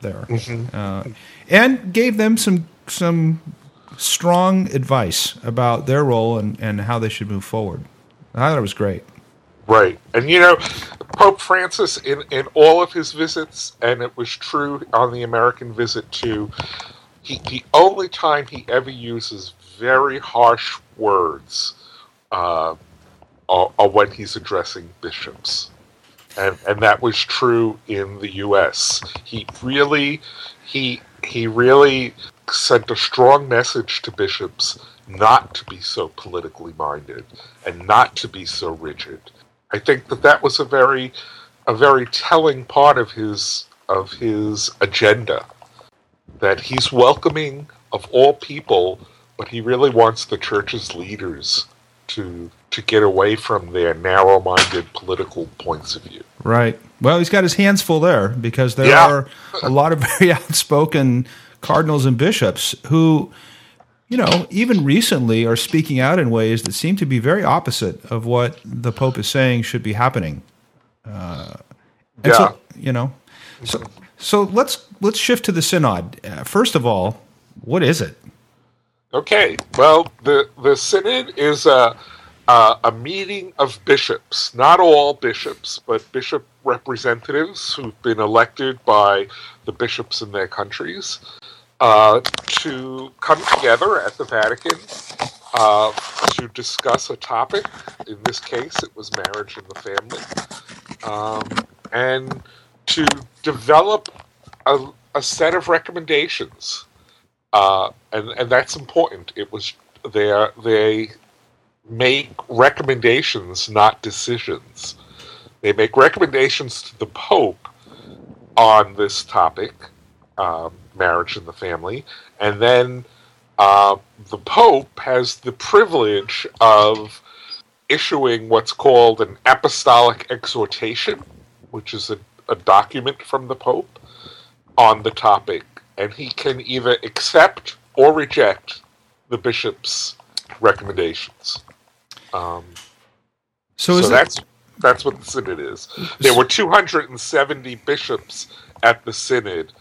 there, mm-hmm. uh, and gave them some some strong advice about their role and, and how they should move forward. I thought it was great. Right. And you know, Pope Francis, in, in all of his visits, and it was true on the American visit too, he, the only time he ever uses very harsh words uh, are, are when he's addressing bishops. And, and that was true in the U.S. He really, he he really sent a strong message to bishops not to be so politically minded and not to be so rigid. I think that that was a very a very telling part of his of his agenda that he's welcoming of all people but he really wants the church's leaders to to get away from their narrow-minded political points of view. Right. Well, he's got his hands full there because there yeah. are a lot of very outspoken cardinals and bishops who, you know, even recently are speaking out in ways that seem to be very opposite of what the Pope is saying should be happening. Uh, yeah. So, you know, so so let's let's shift to the synod. Uh, first of all, what is it? Okay. Well, the the synod is a uh, a meeting of bishops, not all bishops, but bishop representatives who've been elected by the bishops in their countries uh, to come together at the Vatican uh, to discuss a topic. In this case, it was marriage and the family, um, and to develop a, a set of recommendations. Uh, and and that's important. It was they they make recommendations, not decisions. They make recommendations to the Pope on this topic, um, marriage and the family, and then uh, the Pope has the privilege of issuing what's called an apostolic exhortation, which is a, a document from the Pope on the topic, and he can either accept or reject the bishop's recommendations. Um, so, so that's it, that's what the synod is. There were 270 bishops at the synod,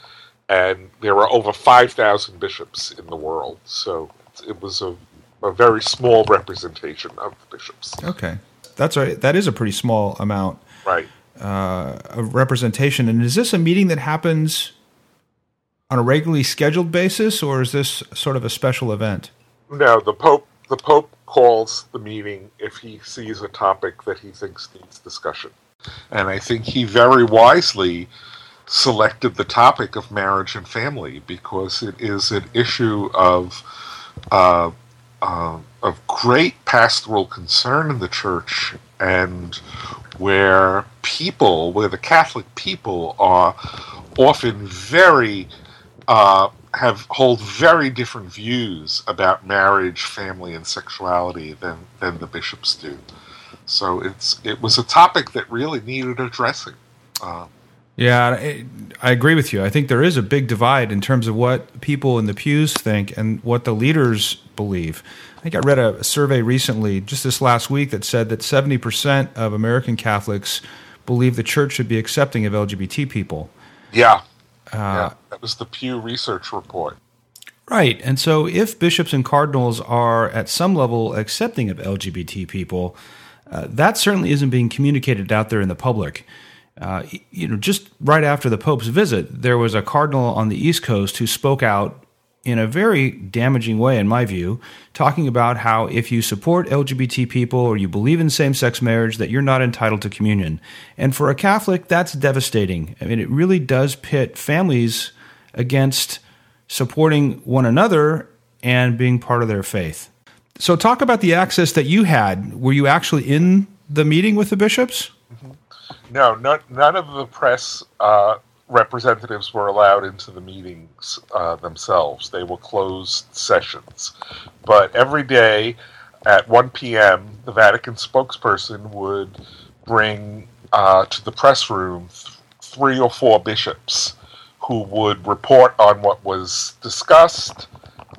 and there were over 5,000 bishops in the world. So it was a, a very small representation of the bishops. Okay, that's right. That is a pretty small amount, right? Uh, of representation. And is this a meeting that happens on a regularly scheduled basis, or is this sort of a special event? No, the Pope the Pope calls the meeting if he sees a topic that he thinks needs discussion. And I think he very wisely selected the topic of marriage and family because it is an issue of uh, uh, of great pastoral concern in the church and where people, where the Catholic people are often very uh, have hold very different views about marriage, family, and sexuality than than the bishops do. So it's it was a topic that really needed addressing. Uh, yeah, I agree with you. I think there is a big divide in terms of what people in the pews think and what the leaders believe. I think I read a survey recently, just this last week, that said that 70% of American Catholics believe the church should be accepting of LGBT people. Yeah. Uh, yeah, that was the Pew Research report. Right. And so if bishops and cardinals are at some level accepting of LGBT people, uh, that certainly isn't being communicated out there in the public. Uh, you know, just right after the Pope's visit, there was a cardinal on the East Coast who spoke out in a very damaging way, in my view, talking about how if you support LGBT people or you believe in same sex marriage, that you're not entitled to communion. And for a Catholic, that's devastating. I mean, it really does pit families against supporting one another and being part of their faith. So, talk about the access that you had. Were you actually in the meeting with the bishops? Mm-hmm. No, not, none of the press uh, representatives were allowed into the meetings uh, themselves. They were closed sessions. But every day, at 1 p.m., the Vatican spokesperson would bring uh, to the press room th- three or four bishops who would report on what was discussed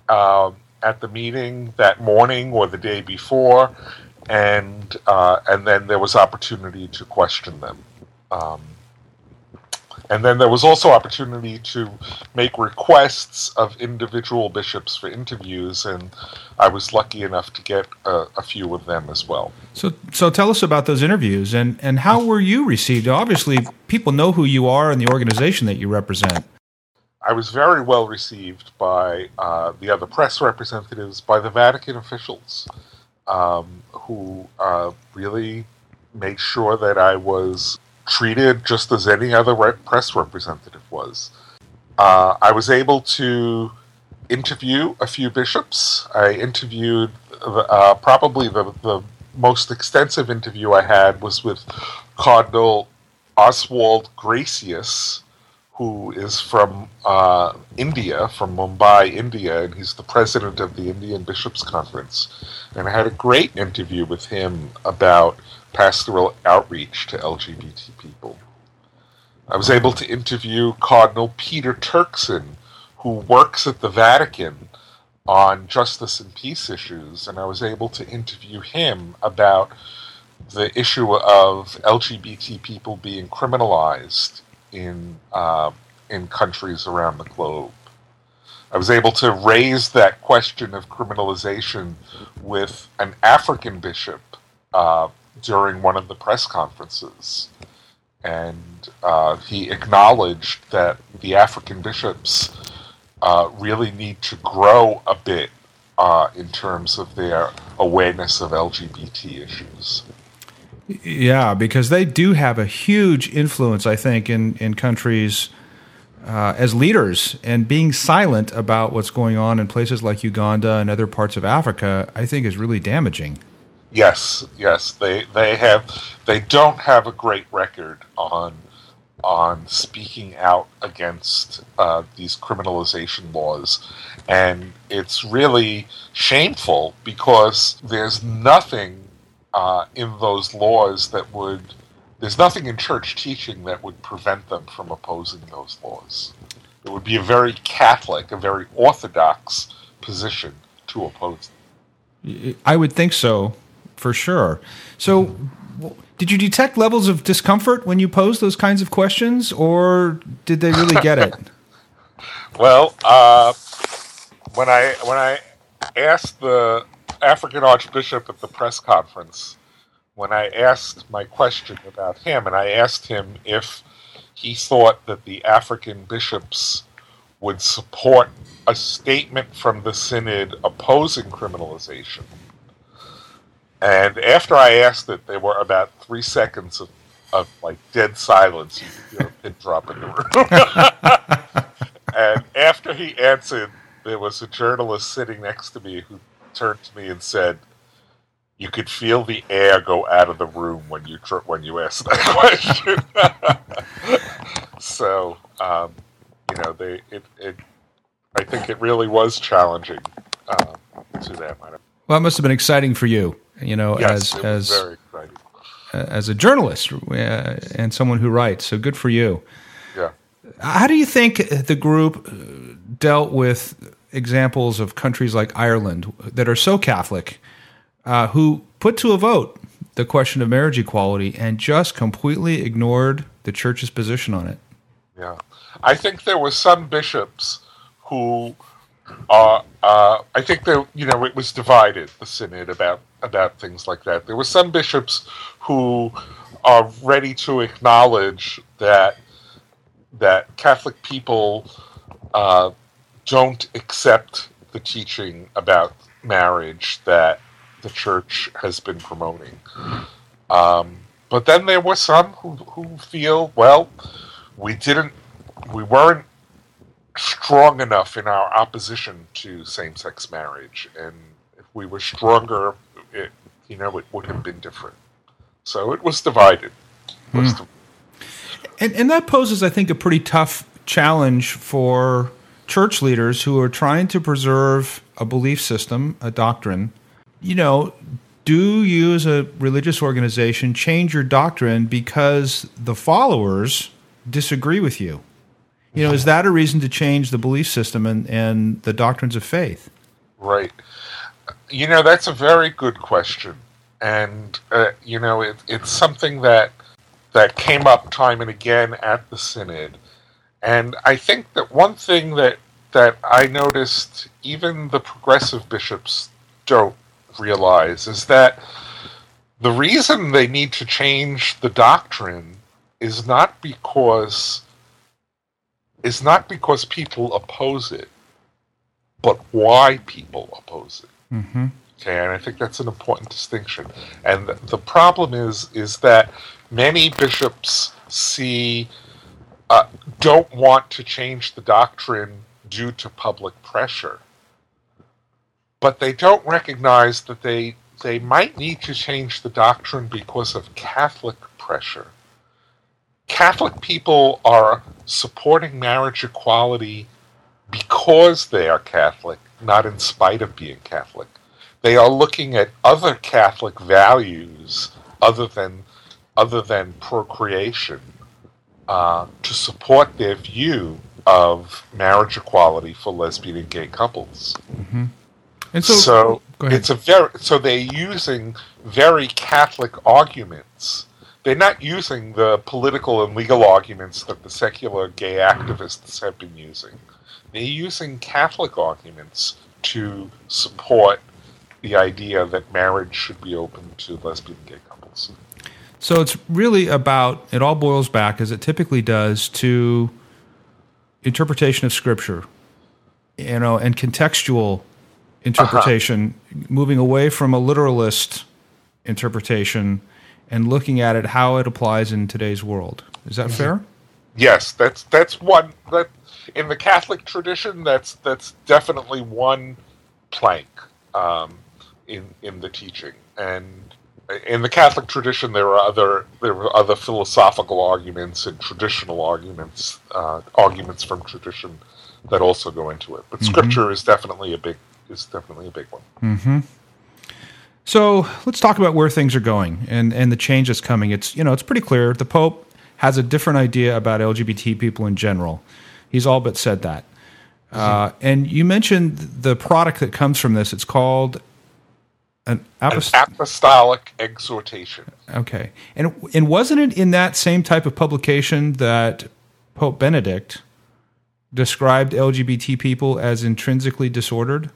um, at the meeting that morning or the day before, and uh, and then there was opportunity to question them. Um, and then there was also opportunity to make requests of individual bishops for interviews, and I was lucky enough to get a, a, few of them as well. So, so tell us about those interviews, and and how were you received? Obviously, people know who you are and the organization that you represent. I was very well received by uh, the other press representatives, by the Vatican officials, um, who uh, really made sure that I was treated just as any other re- press representative was. Uh, I was able to interview a few bishops. I interviewed uh, probably the, the most extensive interview I had was with Cardinal Oswald Gracias, who is from uh, India, from Mumbai, India, and he's the president of the Indian Bishops Conference. And I had a great interview with him about pastoral outreach to LGBT people. I was able to interview Cardinal Peter Turkson, who works at the Vatican on justice and peace issues, and I was able to interview him about the issue of LGBT people being criminalized in uh, in countries around the globe. I was able to raise that question of criminalization with an African bishop uh, during one of the press conferences. And uh, he acknowledged that the African bishops uh, really need to grow a bit uh, in terms of their awareness of LGBT issues. Yeah, because they do have a huge influence, I think, in, in countries uh, as leaders. And being silent about what's going on in places like Uganda and other parts of Africa, I think, is really damaging. Yes, yes, they they have they don't have a great record on on speaking out against uh, these criminalization laws, and it's really shameful because there's nothing uh, in those laws that would there's nothing in church teaching that would prevent them from opposing those laws. It would be a very Catholic, a very orthodox position to oppose them. I would think so for sure. So, did you detect levels of discomfort when you posed those kinds of questions, or did they really get it? well, uh, when I when I asked the African Archbishop at the press conference, when I asked my question about him, and I asked him if he thought that the African bishops would support a statement from the synod opposing criminalization and after I asked it, there were about three seconds of, of like dead silence. You could hear a pin drop in the room. and after he answered, there was a journalist sitting next to me who turned to me and said, "You could feel the air go out of the room when you tr- when you asked that question." so, um, you know, they it, it I think it really was challenging um, to them. Well, it must have been exciting for you you know, yes, as as as a journalist uh, and someone who writes. So good for you. Yeah. How do you think the group uh, dealt with examples of countries like Ireland that are so Catholic, uh, who put to a vote the question of marriage equality and just completely ignored the church's position on it? Yeah, I think there were some bishops who uh, uh, I think that you know it was divided the synod about about things like that. There were some bishops who are ready to acknowledge that that Catholic people uh, don't accept the teaching about marriage that the church has been promoting. Um, but then there were some who, who feel, well, we didn't, we weren't strong enough in our opposition to same-sex marriage, and if we were stronger, it you know it would have been different. So it was divided. It was hmm. and, and that poses, I think, a pretty tough challenge for church leaders who are trying to preserve a belief system, a doctrine, you know, do you as a religious organization change your doctrine because the followers disagree with you? You know, is that a reason to change the belief system and, and the doctrines of faith? Right. You know, that's a very good question. And, uh, you know, it, it's something that, that came up time and again at the Synod. And I think that one thing that, that I noticed even the progressive bishops don't realize is that the reason they need to change the doctrine is not because is not because people oppose it, but why people oppose it. Mm-hmm. Okay, and I think that's an important distinction. And the problem is is that many bishops see uh, don't want to change the doctrine due to public pressure, but they don't recognize that they they might need to change the doctrine because of Catholic pressure. Catholic people are supporting marriage equality because they are Catholic, not in spite of being Catholic. They are looking at other Catholic values other than other than procreation uh, to support their view of marriage equality for lesbian and gay couples. Mm-hmm. And so, so it's a very so they're using very Catholic arguments they're not using the political and legal arguments that the secular gay activists have been using. They're using Catholic arguments to support the idea that marriage should be open to lesbian gay couples. So it's really about, it all boils back, as it typically does, to interpretation of Scripture, you know, and contextual interpretation, uh-huh. moving away from a literalist interpretation and looking at it how it applies in today's world. Is that fair? Yes, that's that's one that in the Catholic tradition that's that's definitely one plank um, in in the teaching and in the Catholic tradition, there are other there are other philosophical arguments and traditional arguments, uh, arguments from tradition that also go into it. But mm-hmm. Scripture is definitely a big is definitely a big one. Mm-hmm. So let's talk about where things are going and, and the change that's coming. It's you know it's pretty clear the Pope has a different idea about LGBT people in general. He's all but said that. Uh, and you mentioned the product that comes from this. It's called an, apost- an apostolic exhortation. Okay, and and wasn't it in that same type of publication that Pope Benedict described LGBT people as intrinsically disordered?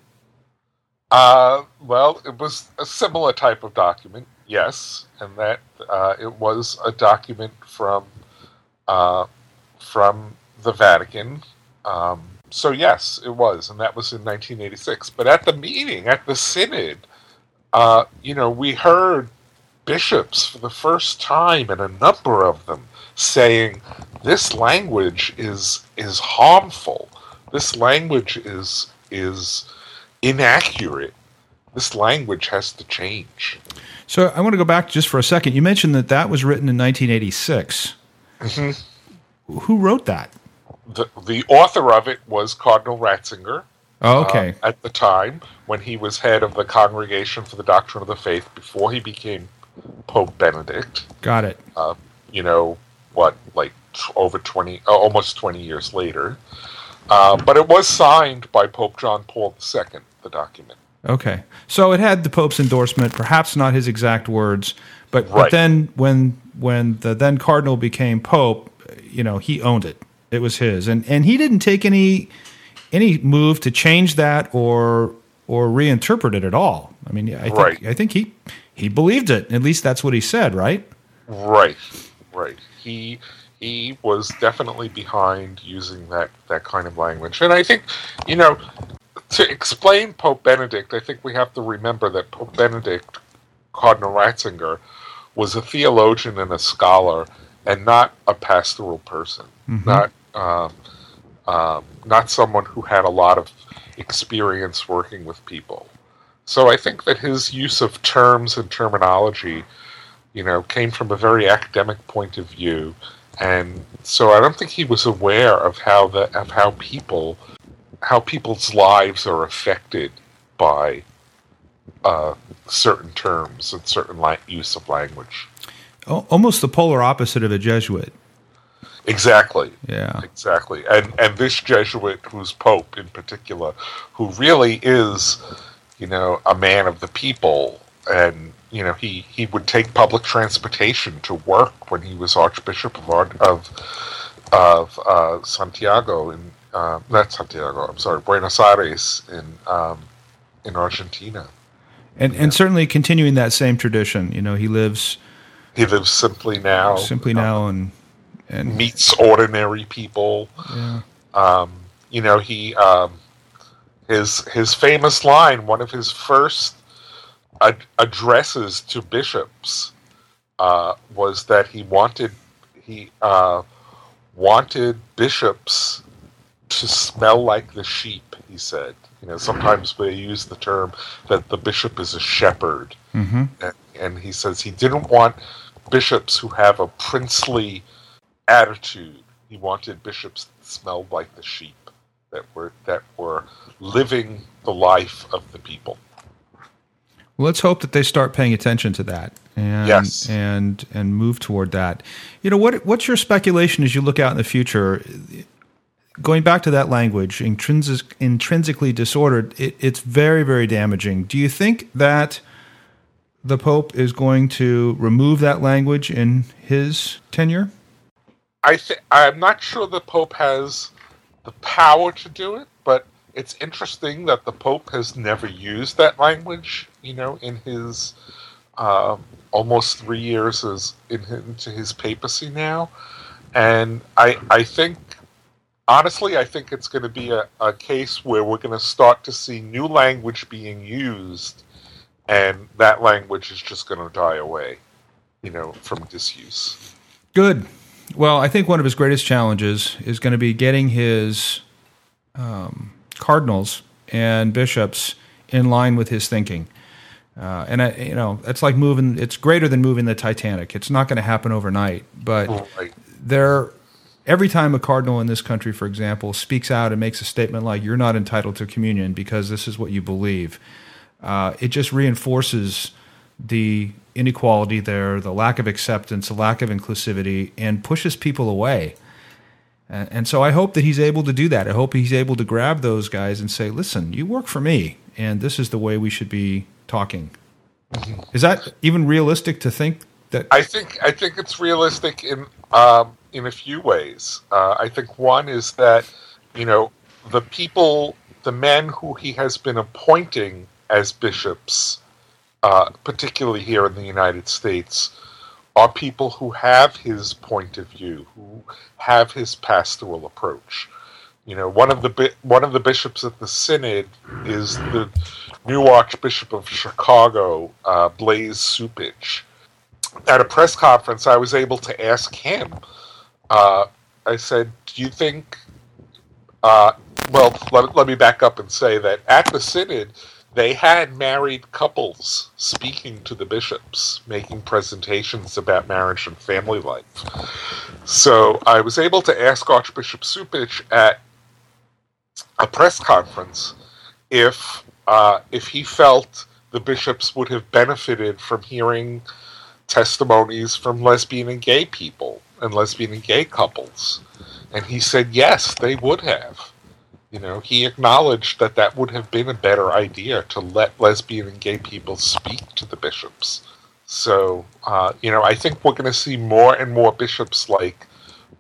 Uh, well, it was a similar type of document, yes, and that uh, it was a document from uh, from the Vatican. Um, so yes, it was, and that was in 1986. But at the meeting, at the synod, uh, you know, we heard bishops for the first time, and a number of them saying, "This language is is harmful. This language is is." inaccurate. This language has to change. So I want to go back just for a second. You mentioned that that was written in 1986. Mm-hmm. Who wrote that? The, the author of it was Cardinal Ratzinger. Oh, okay. Uh, at the time, when he was head of the Congregation for the Doctrine of the Faith, before he became Pope Benedict. Got it. Uh, you know, what, like t- over 20, uh, almost 20 years later. Uh, but it was signed by Pope John Paul II the document. Okay, so it had the Pope's endorsement, perhaps not his exact words, but, right. but then when when the then cardinal became Pope, you know, he owned it. It was his, and and he didn't take any any move to change that or or reinterpret it at all. I mean, I think right. I think he he believed it. At least that's what he said, right? Right, right. He he was definitely behind using that that kind of language, and I think you know to explain Pope Benedict, I think we have to remember that Pope Benedict, Cardinal Ratzinger, was a theologian and a scholar, and not a pastoral person, mm-hmm. not um, um, not someone who had a lot of experience working with people. So I think that his use of terms and terminology, you know, came from a very academic point of view, and so I don't think he was aware of how the of how people how people's lives are affected by uh, certain terms and certain la- use of language. almost the polar opposite of a Jesuit. Exactly. Yeah. Exactly. And and this Jesuit, who's Pope in particular, who really is, you know, a man of the people, and you know, he he would take public transportation to work when he was Archbishop of of of uh, Santiago in uh, not Santiago. I'm sorry, Buenos Aires in um, in Argentina. And and certainly continuing that same tradition. You know, he lives He lives simply now. simply now and and meets ordinary people. yeah. Um, you know, he um, his his famous line, one of his first ad- addresses to bishops, uh, was that he wanted he uh, wanted bishops to smell like the sheep. He said, you know, sometimes they use the term that the bishop is a shepherd, hmm and, and he says he didn't want bishops who have a princely attitude. He wanted bishops that smelled like the sheep that were that were living the life of the people. Well, let's hope that they start paying attention to that and Yes. and and move toward that. You know, what what's your speculation as you look out in the future? Going back to that language, intrinsic, intrinsically disordered, it, it's very, very damaging. Do you think that the Pope is going to remove that language in his tenure? I th- I'm not sure the Pope has the power to do it, but it's interesting that the Pope has never used that language. You know, in his um, almost three years as in, into his papacy now, and I I think honestly I think it's going to be a, a case where we're going to start to see new language being used, and that language is just going to die away. You know, from disuse. Good. Well, I think one of his greatest challenges is going to be getting his um, cardinals and bishops in line with his thinking. Uh, and I, you know, it's like moving. It's greater than moving the Titanic. It's not going to happen overnight, but Right. there. Every time a cardinal in this country, for example, speaks out and makes a statement like "You're not entitled to communion because this is what you believe," uh, it just reinforces the inequality there, the lack of acceptance, the lack of inclusivity, and pushes people away. And, so I hope that he's able to do that. I hope he's able to grab those guys and say, listen, you work for me, and this is the way we should be talking. Is that even realistic to think that? I think I think it's realistic in um, in a few ways. Uh, I think one is that you know the people, the men who he has been appointing as bishops, uh, particularly here in the United States, are people who have his point of view, who have his pastoral approach. You know, one of the one of the bishops at the synod is the new Archbishop of Chicago, uh, Blase Cupich at a press conference, I was able to ask him. Uh, I said, "Do you think?" Uh, well, let, let me back up and say that at the synod, they had married couples speaking to the bishops, making presentations about marriage and family life. So I was able to ask Archbishop Cupich at a press conference if uh, if he felt the bishops would have benefited from hearing testimonies from lesbian and gay people and lesbian and gay couples. And he said, yes, they would have. You know, he acknowledged that that would have been a better idea to let lesbian and gay people speak to the bishops. So, uh, you know, I think we're going to see more and more bishops like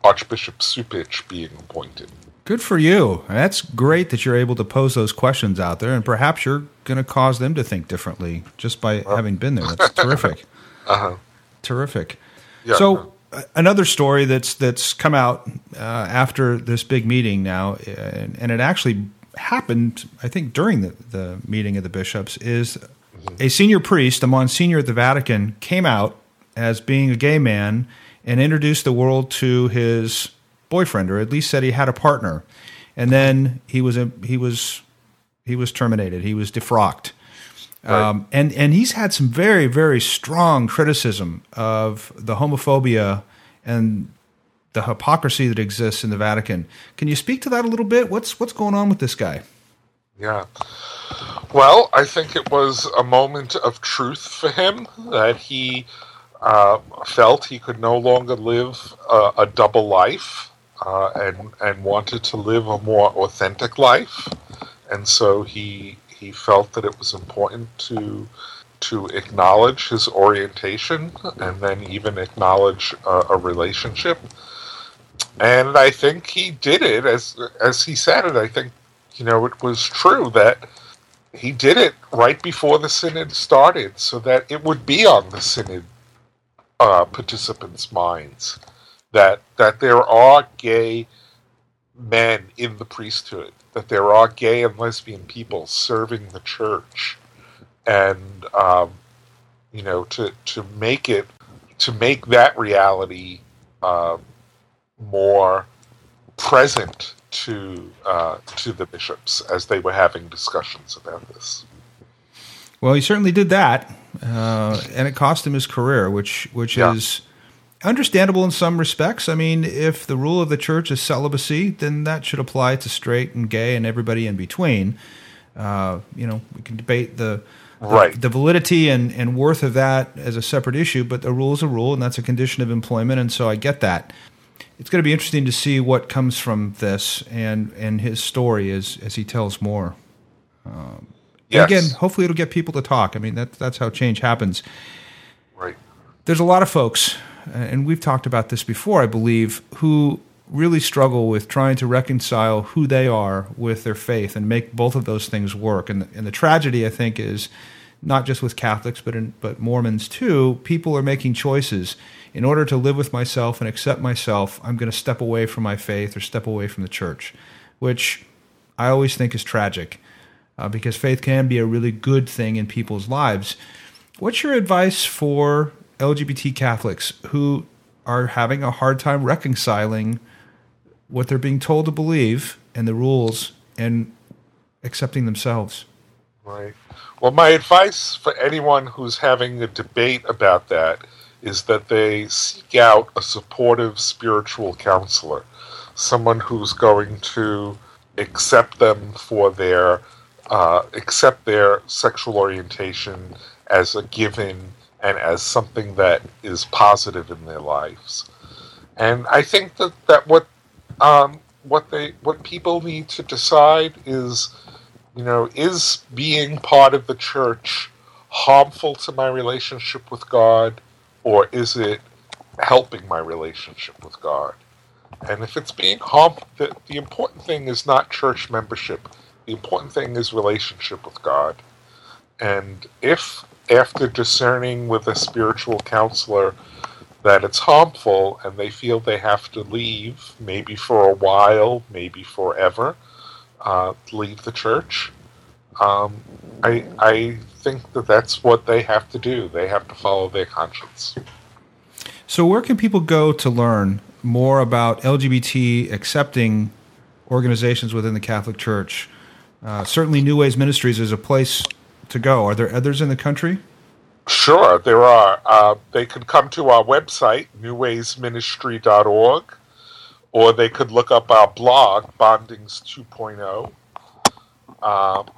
Archbishop Cupich being appointed. Good for you. That's great that you're able to pose those questions out there, and perhaps you're going to cause them to think differently just by having been there. That's terrific. Uh-huh. Terrific. Yeah. So another story that's that's come out uh, after this big meeting now, and, and it actually happened, I think, during the, the meeting of the bishops, is a senior priest, a Monsignor at the Vatican, came out as being a gay man and introduced the world to his boyfriend, or at least said he had a partner, and then he was a, he was he was terminated. He was defrocked. Um, and and he's had some very very strong criticism of the homophobia and the hypocrisy that exists in the Vatican. Can you speak to that a little bit? What's what's going on with this guy? Yeah. Well, I think it was a moment of truth for him that he uh, felt he could no longer live a, a double life uh, and and wanted to live a more authentic life, and so he he felt that it was important to to acknowledge his orientation and then even acknowledge a relationship. And I think he did it as as he said it. I think you know it was true that he did it right before the synod started, so that it would be on the synod uh, participants' minds that that there are gay men in the priesthood, that there are gay and lesbian people serving the church, and um, you know to to make it to make that reality uh, more present to uh, to the bishops as they were having discussions about this. Well, he certainly did that, uh, and it cost him his career, which which yeah. is understandable in some respects. I mean, if the rule of the church is celibacy, then that should apply to straight and gay and everybody in between. Uh, you know, we can debate the right. the, the validity and, and worth of that as a separate issue, but a rule is a rule, and that's a condition of employment, and so I get that it's going to be interesting to see what comes from this and and his story as as he tells more. Um, yes. Again, hopefully it'll get people to talk. I mean, that that's how change happens. Right. There's a lot of folks, and we've talked about this before, I believe, who really struggle with trying to reconcile who they are with their faith and make both of those things work. And the, and the tragedy, I think, is not just with Catholics, but in, but Mormons too. People are making choices in order to live with myself and accept myself, I'm going to step away from my faith or step away from the church, which I always think is tragic uh, because faith can be a really good thing in people's lives. What's your advice for LGBT Catholics who are having a hard time reconciling what they're being told to believe and the rules and accepting themselves? Right. Well, my advice for anyone who's having a debate about that is that they seek out a supportive spiritual counselor, someone who's going to accept them for their uh, accept their sexual orientation as a given and as something that is positive in their lives. And I think that, that what um, what they what people need to decide is, you know, is being part of the church harmful to my relationship with God? or is it helping my relationship with God? And if it's being harmful, the, the important thing is not church membership. The important thing is relationship with God. And if after discerning with a spiritual counselor that it's harmful and they feel they have to leave, maybe for a while, maybe forever, uh, leave the church, um, I, I think that that's what they have to do. They have to follow their conscience. So, where can people go to learn more about LGBT accepting organizations within the Catholic Church? Uh, certainly, New Ways Ministries is a place to go. Are there others in the country? Sure, there are. Uh, they could come to our website, newwaysministry.org, or they could look up our blog, Bondings 2.0 um,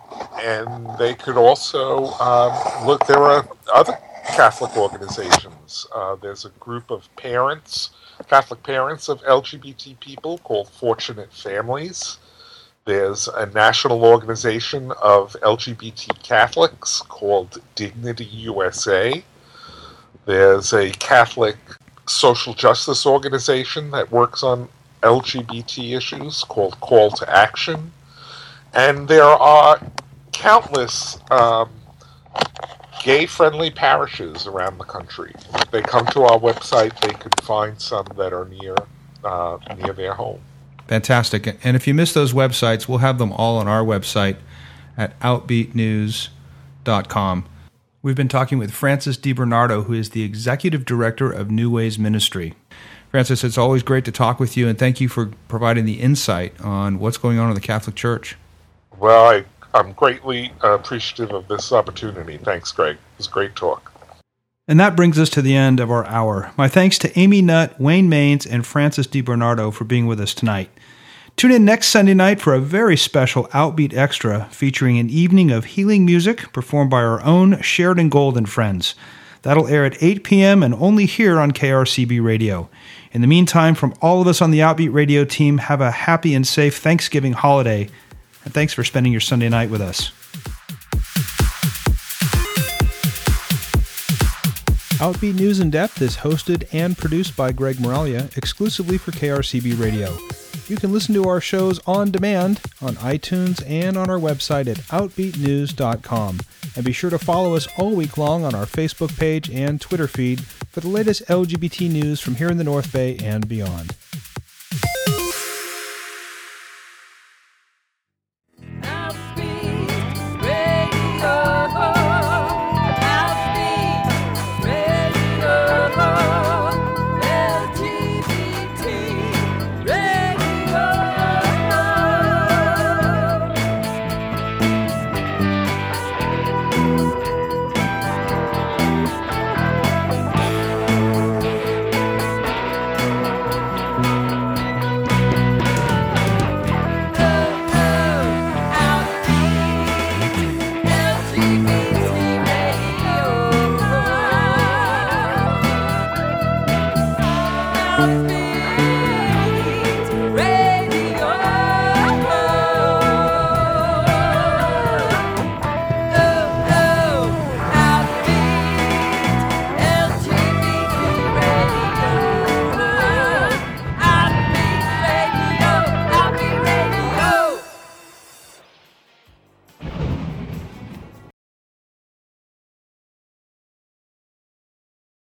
and they could also um, look. There are other Catholic organizations. Uh, there's a group of parents, Catholic parents of LGBT people called Fortunate Families. There's a national organization of LGBT Catholics called Dignity USA. There's a Catholic social justice organization that works on LGBT issues called Call to Action. And there are countless um, gay friendly parishes around the country. If they come to our website, they can find some that are near, uh, near their home. Fantastic. And if you miss those websites, we'll have them all on our website at outbeatnews.com. We've been talking with Francis DeBernardo, who is the executive director of New Ways Ministry. Francis, it's always great to talk with you, and thank you for providing the insight on what's going on in the Catholic Church. Well, I, I'm greatly uh, appreciative of this opportunity. Thanks, Greg. It was a great talk. And that brings us to the end of our hour. My thanks to Amy Nutt, Wayne Maines, and Francis DeBernardo for being with us tonight. Tune in next Sunday night for a very special Outbeat Extra featuring an evening of healing music performed by our own Sheridan Gold and friends. That'll air at 8 p.m. and only here on KRCB Radio. In the meantime, from all of us on the Outbeat Radio team, have a happy and safe Thanksgiving holiday, and thanks for spending your Sunday night with us. Outbeat News in Depth is hosted and produced by Greg Moralia exclusively for KRCB Radio. You can listen to our shows on demand on iTunes and on our website at OutbeatNews.com. And be sure to follow us all week long on our Facebook page and Twitter feed for the latest LGBT news from here in the North Bay and beyond. I'll be